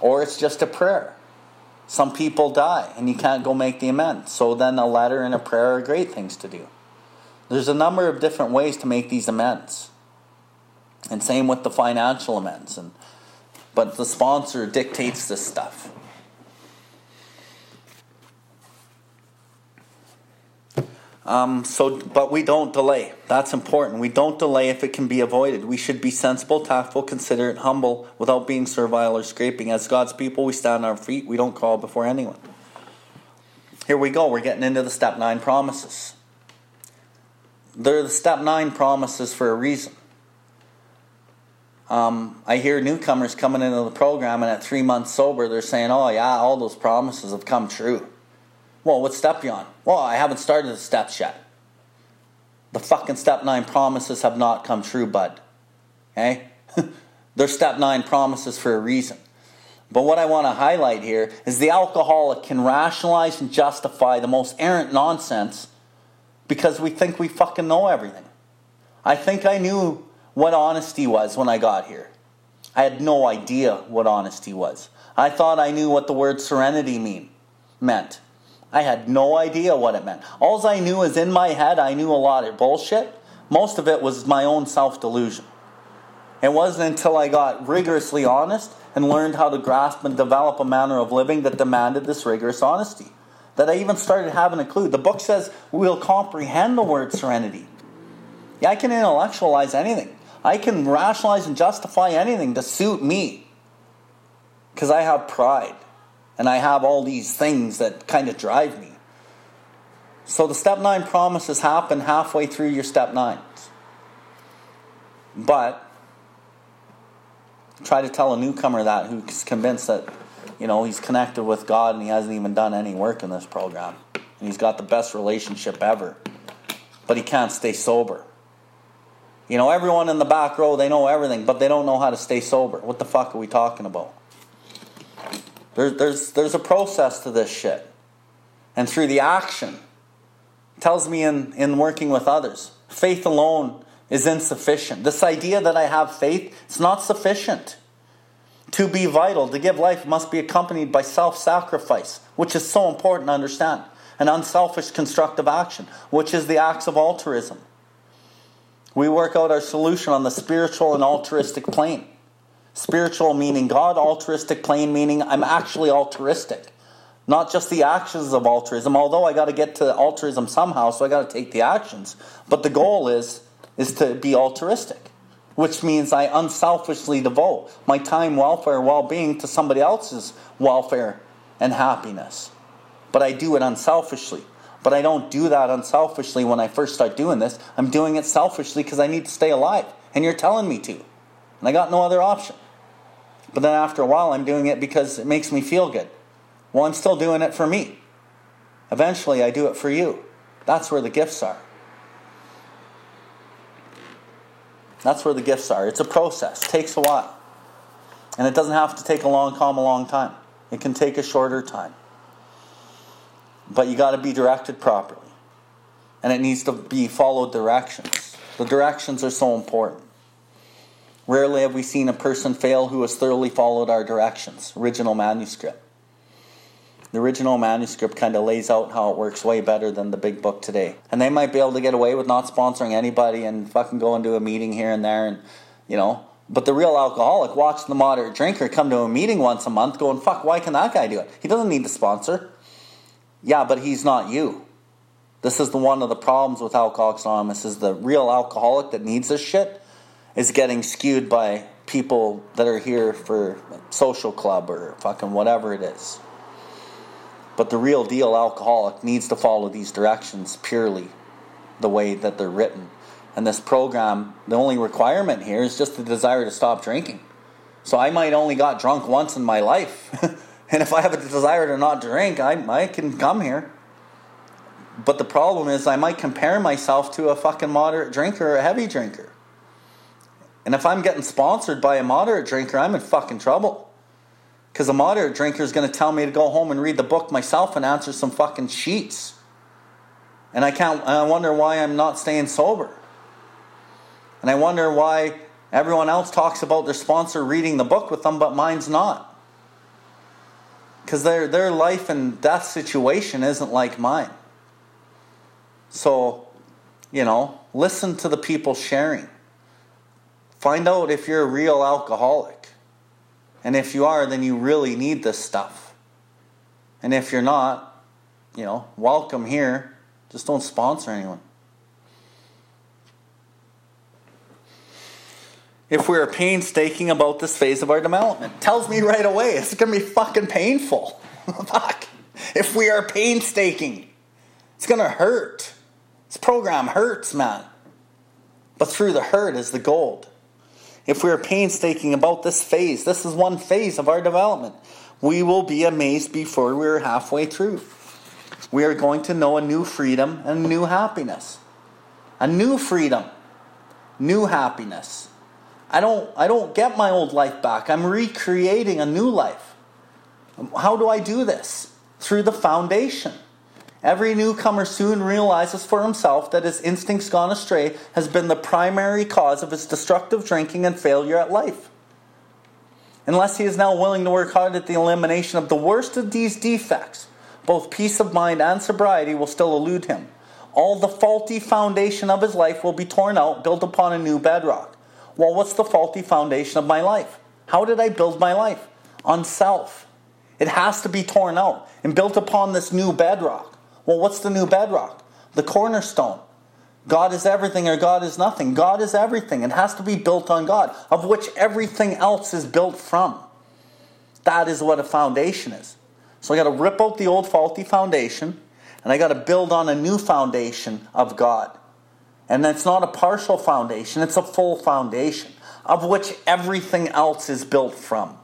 Or it's just a prayer. Some people die and you can't go make the amend. So then a letter and a prayer are great things to do. There's a number of different ways to make these amends. And same with the financial amends. And, but the sponsor dictates this stuff. Um, so, but we don't delay. That's important. We don't delay if it can be avoided. We should be sensible, tactful, considerate, humble, without being servile or scraping. As God's people, we stand on our feet. We don't call before anyone. Here we go. We're getting into the step nine promises. They're the step nine promises for a reason. Um, I hear newcomers coming into the program, and at three months sober, they're saying, "Oh yeah, all those promises have come true." Well, what step you on? Well, I haven't started the steps yet. The fucking step nine promises have not come true, bud. Okay? They're step nine promises for a reason. But what I want to highlight here is the alcoholic can rationalize and justify the most errant nonsense because we think we fucking know everything. I think I knew what honesty was when I got here. I had no idea what honesty was. I thought I knew what the word serenity mean meant. I had no idea what it meant. All I knew is in my head, I knew a lot of bullshit. Most of it was my own self delusion. It wasn't until I got rigorously honest and learned how to grasp and develop a manner of living that demanded this rigorous honesty that I even started having a clue. The book says we'll comprehend the word serenity. Yeah, I can intellectualize anything, I can rationalize and justify anything to suit me because I have pride and I have all these things that kind of drive me. So the step nine promises happen halfway through your step nines. But try to tell a newcomer that who's convinced that, you know, he's connected with God and he hasn't even done any work in this program. And he's got the best relationship ever. But he can't stay sober. You know, everyone in the back row, they know everything, but they don't know how to stay sober. What the fuck are we talking about? There's, there's, there's a process to this shit. And through the action, tells me in, in working with others, faith alone is insufficient. This idea that I have faith, it's not sufficient. To be vital, to give life, must be accompanied by self sacrifice, which is so important to understand. An unselfish constructive action, which is the acts of altruism. We work out our solution on the spiritual and altruistic plane. Spiritual meaning God, altruistic plane meaning I'm actually altruistic. Not just the actions of altruism, although I got to get to altruism somehow, so I got to take the actions. But the goal is is to be altruistic, which means I unselfishly devote my time, welfare, well-being to somebody else's welfare and happiness. But I do it unselfishly. But I don't do that unselfishly when I first start doing this. I'm doing it selfishly because I need to stay alive, and you're telling me to. And I got no other option. But then after a while, I'm doing it because it makes me feel good. Well, I'm still doing it for me. Eventually, I do it for you. That's where the gifts are. That's where the gifts are. It's a process, it takes a while. And it doesn't have to take a long, calm, a long time. It can take a shorter time. But you got to be directed properly. And it needs to be followed directions. The directions are so important. Rarely have we seen a person fail who has thoroughly followed our directions. Original manuscript. The original manuscript kind of lays out how it works way better than the big book today. And they might be able to get away with not sponsoring anybody and fucking go into a meeting here and there and, you know. But the real alcoholic, watch the moderate drinker come to a meeting once a month going, fuck, why can that guy do it? He doesn't need to sponsor. Yeah, but he's not you. This is the one of the problems with Alcoholics Anonymous is the real alcoholic that needs this shit is getting skewed by people that are here for social club or fucking whatever it is. But the real deal alcoholic needs to follow these directions purely the way that they're written. And this program, the only requirement here is just the desire to stop drinking. So I might only got drunk once in my life. and if I have a desire to not drink, I, I can come here. But the problem is, I might compare myself to a fucking moderate drinker or a heavy drinker. And if I'm getting sponsored by a moderate drinker, I'm in fucking trouble. Because a moderate drinker is going to tell me to go home and read the book myself and answer some fucking sheets. And I can't, I wonder why I'm not staying sober. And I wonder why everyone else talks about their sponsor reading the book with them, but mine's not. Because their, their life and death situation isn't like mine. So, you know, listen to the people sharing. Find out if you're a real alcoholic. And if you are, then you really need this stuff. And if you're not, you know, welcome here. Just don't sponsor anyone. If we are painstaking about this phase of our development, tells me right away it's going to be fucking painful. Fuck. If we are painstaking, it's going to hurt. This program hurts, man. But through the hurt is the gold. If we are painstaking about this phase, this is one phase of our development, we will be amazed before we are halfway through. We are going to know a new freedom and a new happiness. A new freedom, new happiness. I don't, I don't get my old life back. I'm recreating a new life. How do I do this? Through the foundation. Every newcomer soon realizes for himself that his instincts gone astray has been the primary cause of his destructive drinking and failure at life. Unless he is now willing to work hard at the elimination of the worst of these defects, both peace of mind and sobriety will still elude him. All the faulty foundation of his life will be torn out, built upon a new bedrock. Well, what's the faulty foundation of my life? How did I build my life? On self. It has to be torn out and built upon this new bedrock. Well, what's the new bedrock? The cornerstone. God is everything or God is nothing. God is everything. It has to be built on God, of which everything else is built from. That is what a foundation is. So I got to rip out the old faulty foundation and I got to build on a new foundation of God. And that's not a partial foundation, it's a full foundation of which everything else is built from.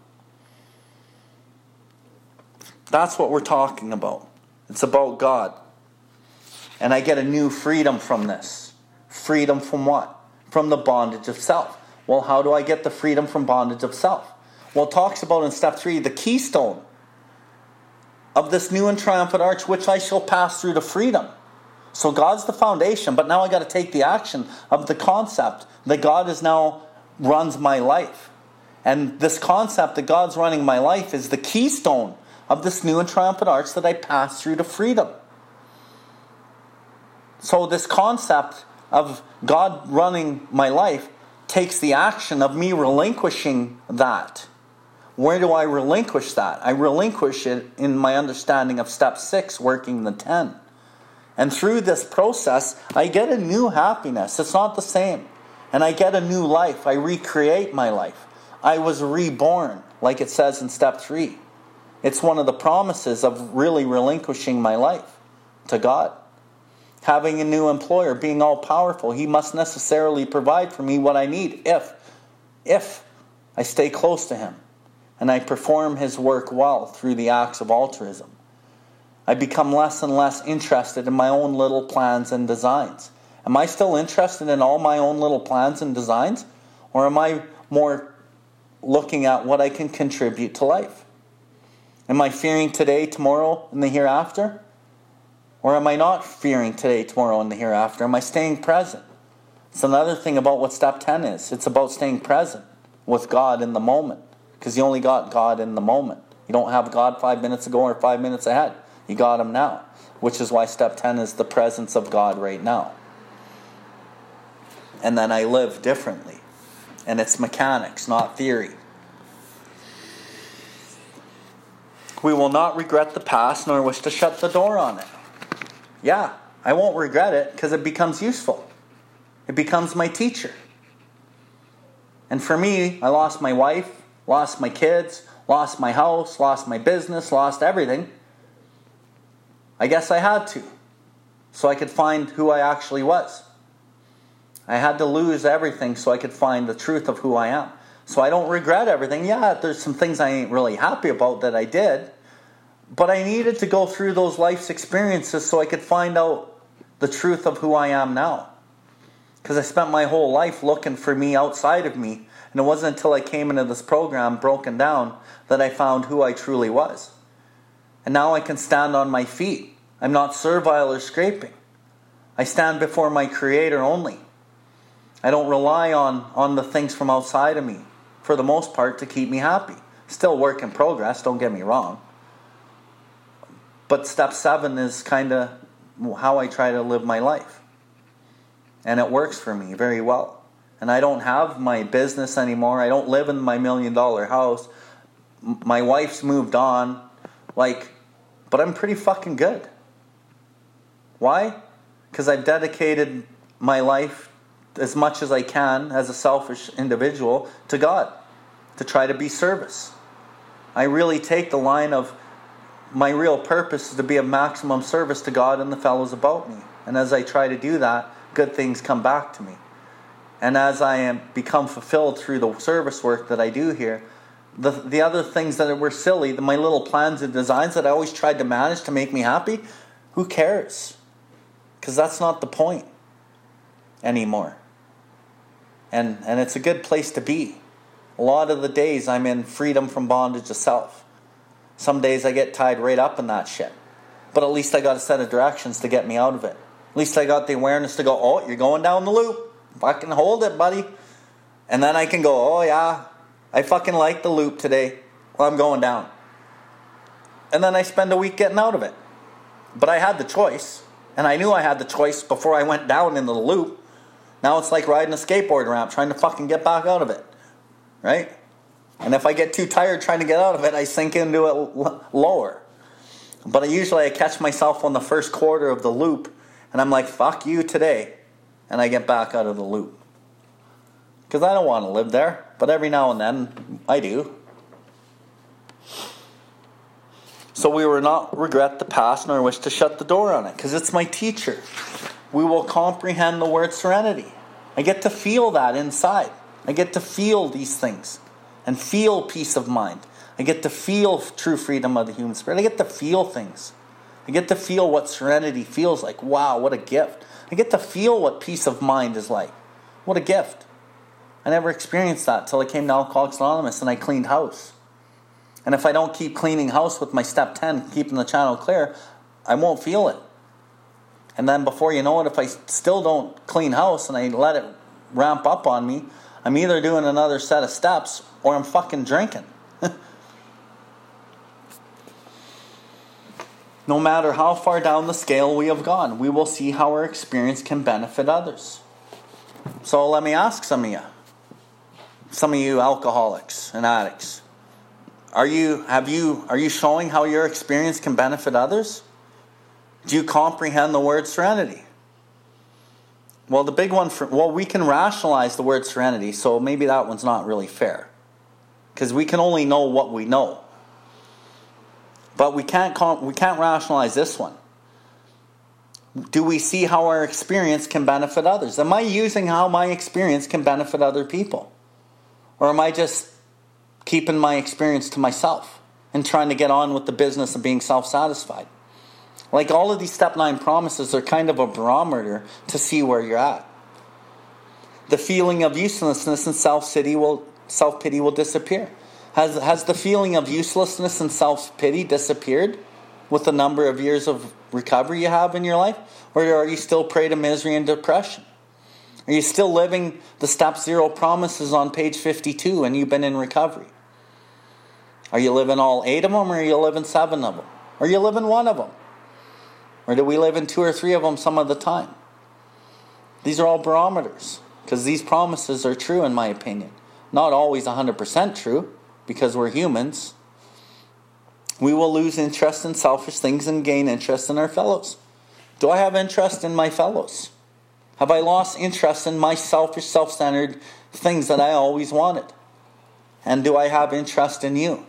That's what we're talking about. It's about God. And I get a new freedom from this. Freedom from what? From the bondage of self. Well, how do I get the freedom from bondage of self? Well, talks about in step three the keystone of this new and triumphant arch, which I shall pass through to freedom. So God's the foundation, but now I got to take the action of the concept that God is now runs my life. And this concept that God's running my life is the keystone of this new and triumphant arch that I pass through to freedom. So, this concept of God running my life takes the action of me relinquishing that. Where do I relinquish that? I relinquish it in my understanding of step six, working the 10. And through this process, I get a new happiness. It's not the same. And I get a new life. I recreate my life. I was reborn, like it says in step three. It's one of the promises of really relinquishing my life to God. Having a new employer, being all powerful, he must necessarily provide for me what I need if if I stay close to him and I perform his work well through the acts of altruism. I become less and less interested in my own little plans and designs. Am I still interested in all my own little plans and designs? Or am I more looking at what I can contribute to life? Am I fearing today, tomorrow, and the hereafter? Or am I not fearing today, tomorrow, and the hereafter? Am I staying present? It's another thing about what step 10 is. It's about staying present with God in the moment. Because you only got God in the moment. You don't have God five minutes ago or five minutes ahead. You got Him now. Which is why step 10 is the presence of God right now. And then I live differently. And it's mechanics, not theory. We will not regret the past nor wish to shut the door on it. Yeah, I won't regret it because it becomes useful. It becomes my teacher. And for me, I lost my wife, lost my kids, lost my house, lost my business, lost everything. I guess I had to. So I could find who I actually was. I had to lose everything so I could find the truth of who I am. So I don't regret everything. Yeah, there's some things I ain't really happy about that I did. But I needed to go through those life's experiences so I could find out the truth of who I am now. Because I spent my whole life looking for me outside of me. And it wasn't until I came into this program broken down that I found who I truly was. And now I can stand on my feet. I'm not servile or scraping. I stand before my Creator only. I don't rely on, on the things from outside of me, for the most part, to keep me happy. Still work in progress, don't get me wrong. But step seven is kind of how I try to live my life. And it works for me very well. And I don't have my business anymore. I don't live in my million dollar house. My wife's moved on. Like, but I'm pretty fucking good. Why? Because I've dedicated my life as much as I can as a selfish individual to God to try to be service. I really take the line of my real purpose is to be of maximum service to God and the fellows about me. And as I try to do that, good things come back to me. And as I am become fulfilled through the service work that I do here, the, the other things that were silly, the, my little plans and designs that I always tried to manage to make me happy, who cares? Because that's not the point anymore and and it's a good place to be. A lot of the days I'm in freedom from bondage of self. Some days I get tied right up in that shit. But at least I got a set of directions to get me out of it. At least I got the awareness to go, oh, you're going down the loop. Fucking hold it, buddy. And then I can go, oh yeah, I fucking like the loop today. Well, I'm going down. And then I spend a week getting out of it. But I had the choice. And I knew I had the choice before I went down into the loop. Now it's like riding a skateboard ramp, trying to fucking get back out of it. Right? And if I get too tired trying to get out of it, I sink into it l- lower. But I usually I catch myself on the first quarter of the loop and I'm like, fuck you today. And I get back out of the loop. Because I don't want to live there. But every now and then, I do. So we will not regret the past nor wish to shut the door on it. Because it's my teacher we will comprehend the word serenity. I get to feel that inside. I get to feel these things and feel peace of mind. I get to feel true freedom of the human spirit. I get to feel things. I get to feel what serenity feels like. Wow, what a gift. I get to feel what peace of mind is like. What a gift. I never experienced that till I came to Alcoholics Anonymous and I cleaned house. And if I don't keep cleaning house with my step 10, keeping the channel clear, I won't feel it. And then before you know it, if I still don't clean house and I let it ramp up on me, I'm either doing another set of steps or I'm fucking drinking. no matter how far down the scale we have gone, we will see how our experience can benefit others. So let me ask some of you, some of you alcoholics and addicts, are you have you are you showing how your experience can benefit others? Do you comprehend the word serenity? Well, the big one for, well, we can rationalize the word serenity, so maybe that one's not really fair. Because we can only know what we know. But we can't, we can't rationalize this one. Do we see how our experience can benefit others? Am I using how my experience can benefit other people? Or am I just keeping my experience to myself and trying to get on with the business of being self satisfied? Like all of these step nine promises are kind of a barometer to see where you're at. The feeling of uselessness and self pity will self pity will disappear. Has has the feeling of uselessness and self pity disappeared with the number of years of recovery you have in your life, or are you still prey to misery and depression? Are you still living the step zero promises on page 52 and you've been in recovery? Are you living all eight of them or are you living seven of them? Are you living one of them? Or do we live in two or three of them some of the time? These are all barometers because these promises are true, in my opinion. Not always 100% true because we're humans. We will lose interest in selfish things and gain interest in our fellows. Do I have interest in my fellows? Have I lost interest in my selfish, self centered things that I always wanted? And do I have interest in you?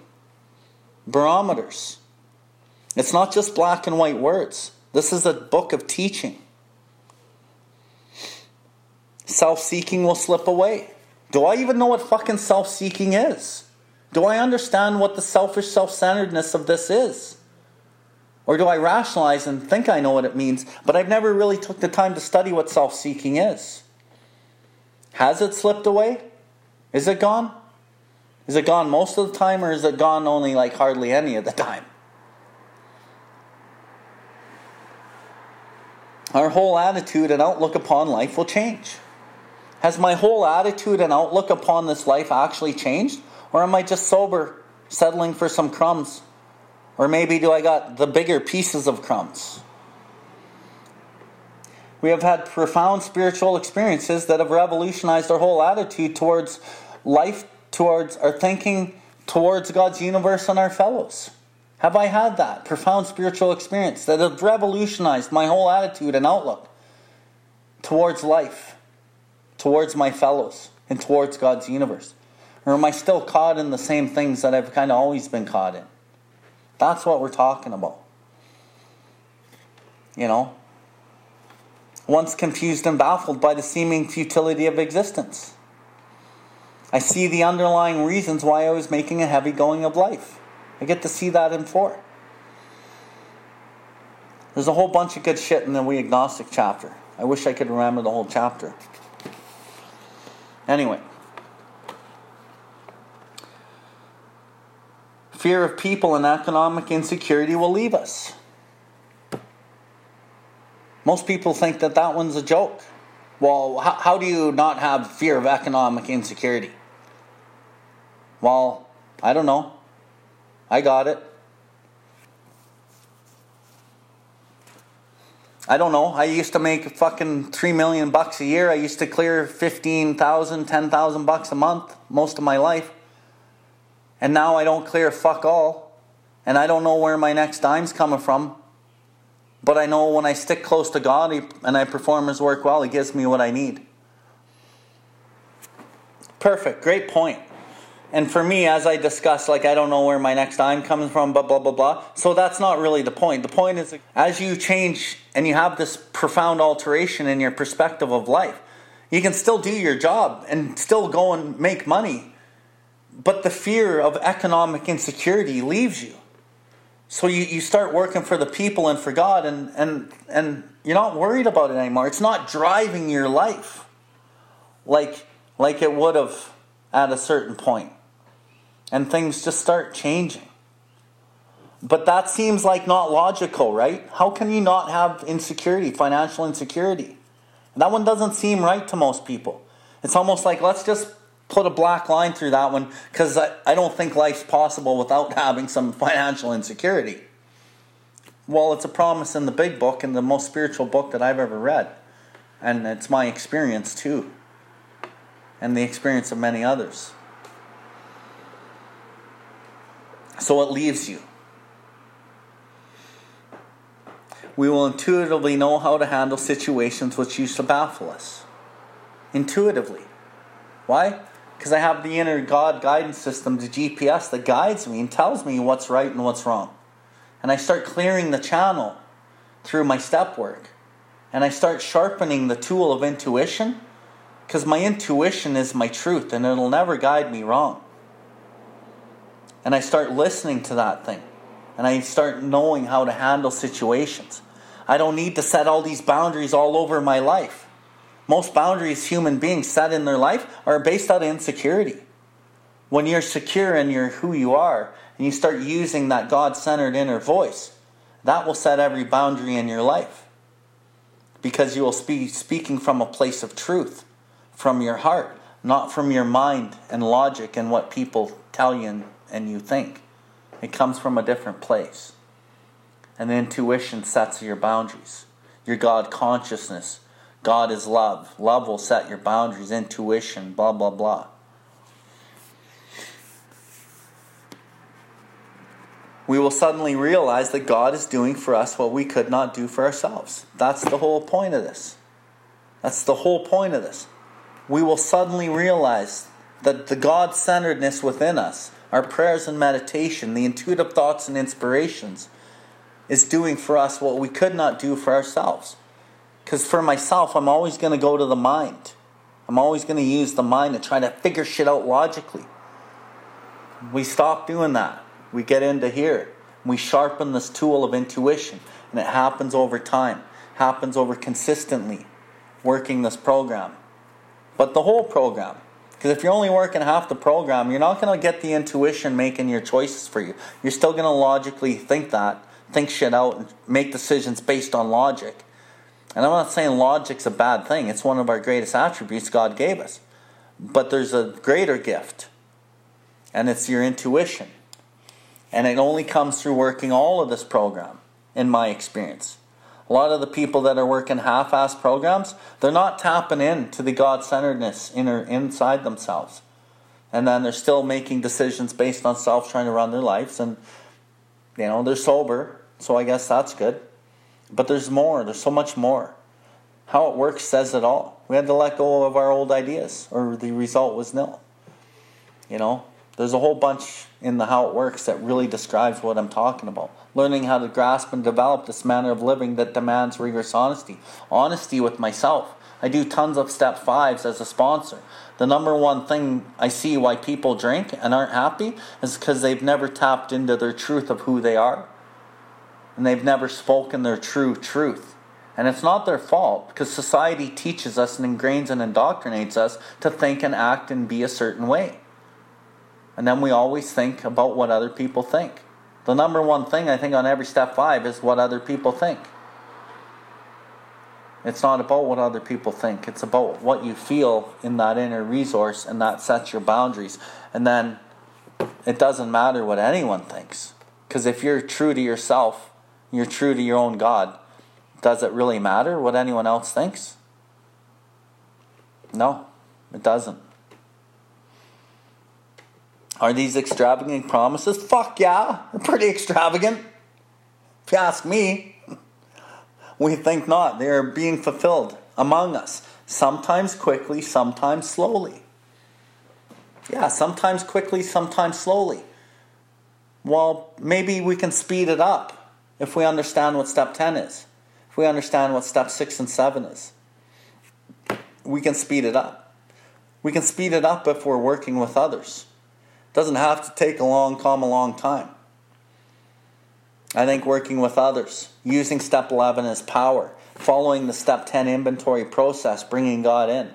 Barometers. It's not just black and white words. This is a book of teaching. Self seeking will slip away. Do I even know what fucking self seeking is? Do I understand what the selfish self centeredness of this is? Or do I rationalize and think I know what it means, but I've never really took the time to study what self-seeking is? Has it slipped away? Is it gone? Is it gone most of the time or is it gone only like hardly any of the time? Our whole attitude and outlook upon life will change. Has my whole attitude and outlook upon this life actually changed? Or am I just sober, settling for some crumbs? Or maybe do I got the bigger pieces of crumbs? We have had profound spiritual experiences that have revolutionized our whole attitude towards life, towards our thinking, towards God's universe and our fellows. Have I had that profound spiritual experience that has revolutionized my whole attitude and outlook towards life, towards my fellows, and towards God's universe? Or am I still caught in the same things that I've kind of always been caught in? That's what we're talking about. You know? Once confused and baffled by the seeming futility of existence. I see the underlying reasons why I was making a heavy going of life. I get to see that in four. There's a whole bunch of good shit in the We Agnostic chapter. I wish I could remember the whole chapter. Anyway. Fear of people and economic insecurity will leave us. Most people think that that one's a joke. Well, how, how do you not have fear of economic insecurity? Well, I don't know. I got it. I don't know. I used to make fucking 3 million bucks a year. I used to clear 15,000, 10,000 bucks a month most of my life. And now I don't clear fuck all. And I don't know where my next dime's coming from. But I know when I stick close to God and I perform His work well, He gives me what I need. Perfect. Great point. And for me, as I discussed, like I don't know where my next dime comes from, blah, blah, blah, blah. So that's not really the point. The point is as you change and you have this profound alteration in your perspective of life, you can still do your job and still go and make money but the fear of economic insecurity leaves you. So you, you start working for the people and for God, and, and, and you're not worried about it anymore. It's not driving your life like, like it would have at a certain point. And things just start changing. But that seems like not logical, right? How can you not have insecurity, financial insecurity? That one doesn't seem right to most people. It's almost like let's just put a black line through that one because I, I don't think life's possible without having some financial insecurity. Well, it's a promise in the big book and the most spiritual book that I've ever read. And it's my experience too, and the experience of many others. So it leaves you. We will intuitively know how to handle situations which used to baffle us. Intuitively. Why? because I have the inner God guidance system, the GPS that guides me and tells me what's right and what's wrong. And I start clearing the channel through my step work. And I start sharpening the tool of intuition because my intuition is my truth and it'll never guide me wrong. And I start listening to that thing. And I start knowing how to handle situations. I don't need to set all these boundaries all over my life. Most boundaries human beings set in their life are based of insecurity. When you're secure and you're who you are and you start using that God-centered inner voice, that will set every boundary in your life. Because you will be speaking from a place of truth, from your heart, not from your mind and logic and what people tell you and, and you think. It comes from a different place. And the intuition sets your boundaries. Your God consciousness God is love. Love will set your boundaries, intuition, blah, blah, blah. we will suddenly realize that God is doing for us what we could not do for ourselves. That's the whole point of this. That's the whole point of this. We will suddenly realize that the God centeredness within us, our prayers and meditation, the intuitive thoughts and inspirations, is doing for us what we could not do for ourselves. Because for myself, I'm always going to go to the mind. I'm always going to use the mind to try to figure shit out logically. We stop doing that. We get into here. We sharpen this tool of intuition, and it happens over time, happens over consistently working this program. But the whole program. Because if you're only working half the program, you're not going to get the intuition making your choices for you. You're still going to logically think that, think shit out, and make decisions based on logic. And I'm not saying logic's a bad thing, it's one of our greatest attributes God gave us. But there's a greater gift, and it's your intuition. And it only comes through working all of this program, in my experience. A lot of the people that are working half assed programs, they're not tapping into the God centeredness inside themselves. And then they're still making decisions based on self, trying to run their lives. And, you know, they're sober, so I guess that's good. But there's more, there's so much more. How it works says it all. We had to let go of our old ideas, or the result was nil. You know, there's a whole bunch in the how it works that really describes what I'm talking about. Learning how to grasp and develop this manner of living that demands rigorous honesty. Honesty with myself. I do tons of step fives as a sponsor. The number one thing I see why people drink and aren't happy is because they've never tapped into their truth of who they are and they've never spoken their true truth. And it's not their fault because society teaches us and ingrains and indoctrinates us to think and act and be a certain way. And then we always think about what other people think. The number one thing I think on every step five is what other people think. It's not about what other people think, it's about what you feel in that inner resource, and that sets your boundaries. And then it doesn't matter what anyone thinks. Because if you're true to yourself, you're true to your own God, does it really matter what anyone else thinks? No, it doesn't. Are these extravagant promises? Fuck yeah, they're pretty extravagant. If you ask me, we think not. They are being fulfilled among us, sometimes quickly, sometimes slowly. Yeah, sometimes quickly, sometimes slowly. Well, maybe we can speed it up if we understand what step 10 is, if we understand what step 6 and 7 is, we can speed it up. We can speed it up if we're working with others. Doesn't have to take a long, come a long time. I think working with others, using step 11 as power, following the step 10 inventory process, bringing God in.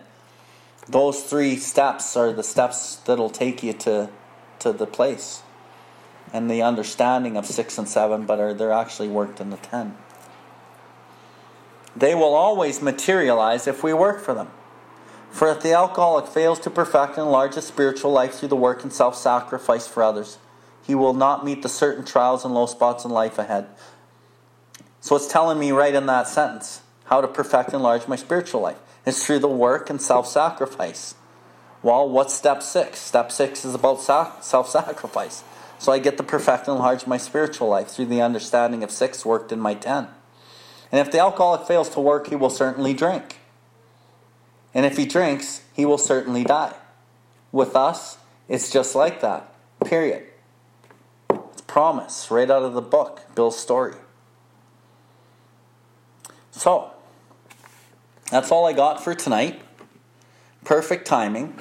Those three steps are the steps that'll take you to, to the place and the understanding of 6 and 7, but are they're actually worked in the 10. They will always materialize if we work for them. For if the alcoholic fails to perfect and enlarge his spiritual life through the work and self sacrifice for others, he will not meet the certain trials and low spots in life ahead. So it's telling me right in that sentence how to perfect and enlarge my spiritual life. It's through the work and self sacrifice. Well, what's step six? Step six is about self sacrifice. So I get to perfect and enlarge my spiritual life through the understanding of six worked in my ten. And if the alcoholic fails to work, he will certainly drink. And if he drinks, he will certainly die. With us, it's just like that. Period. It's promise right out of the book, Bill's story. So, that's all I got for tonight. Perfect timing.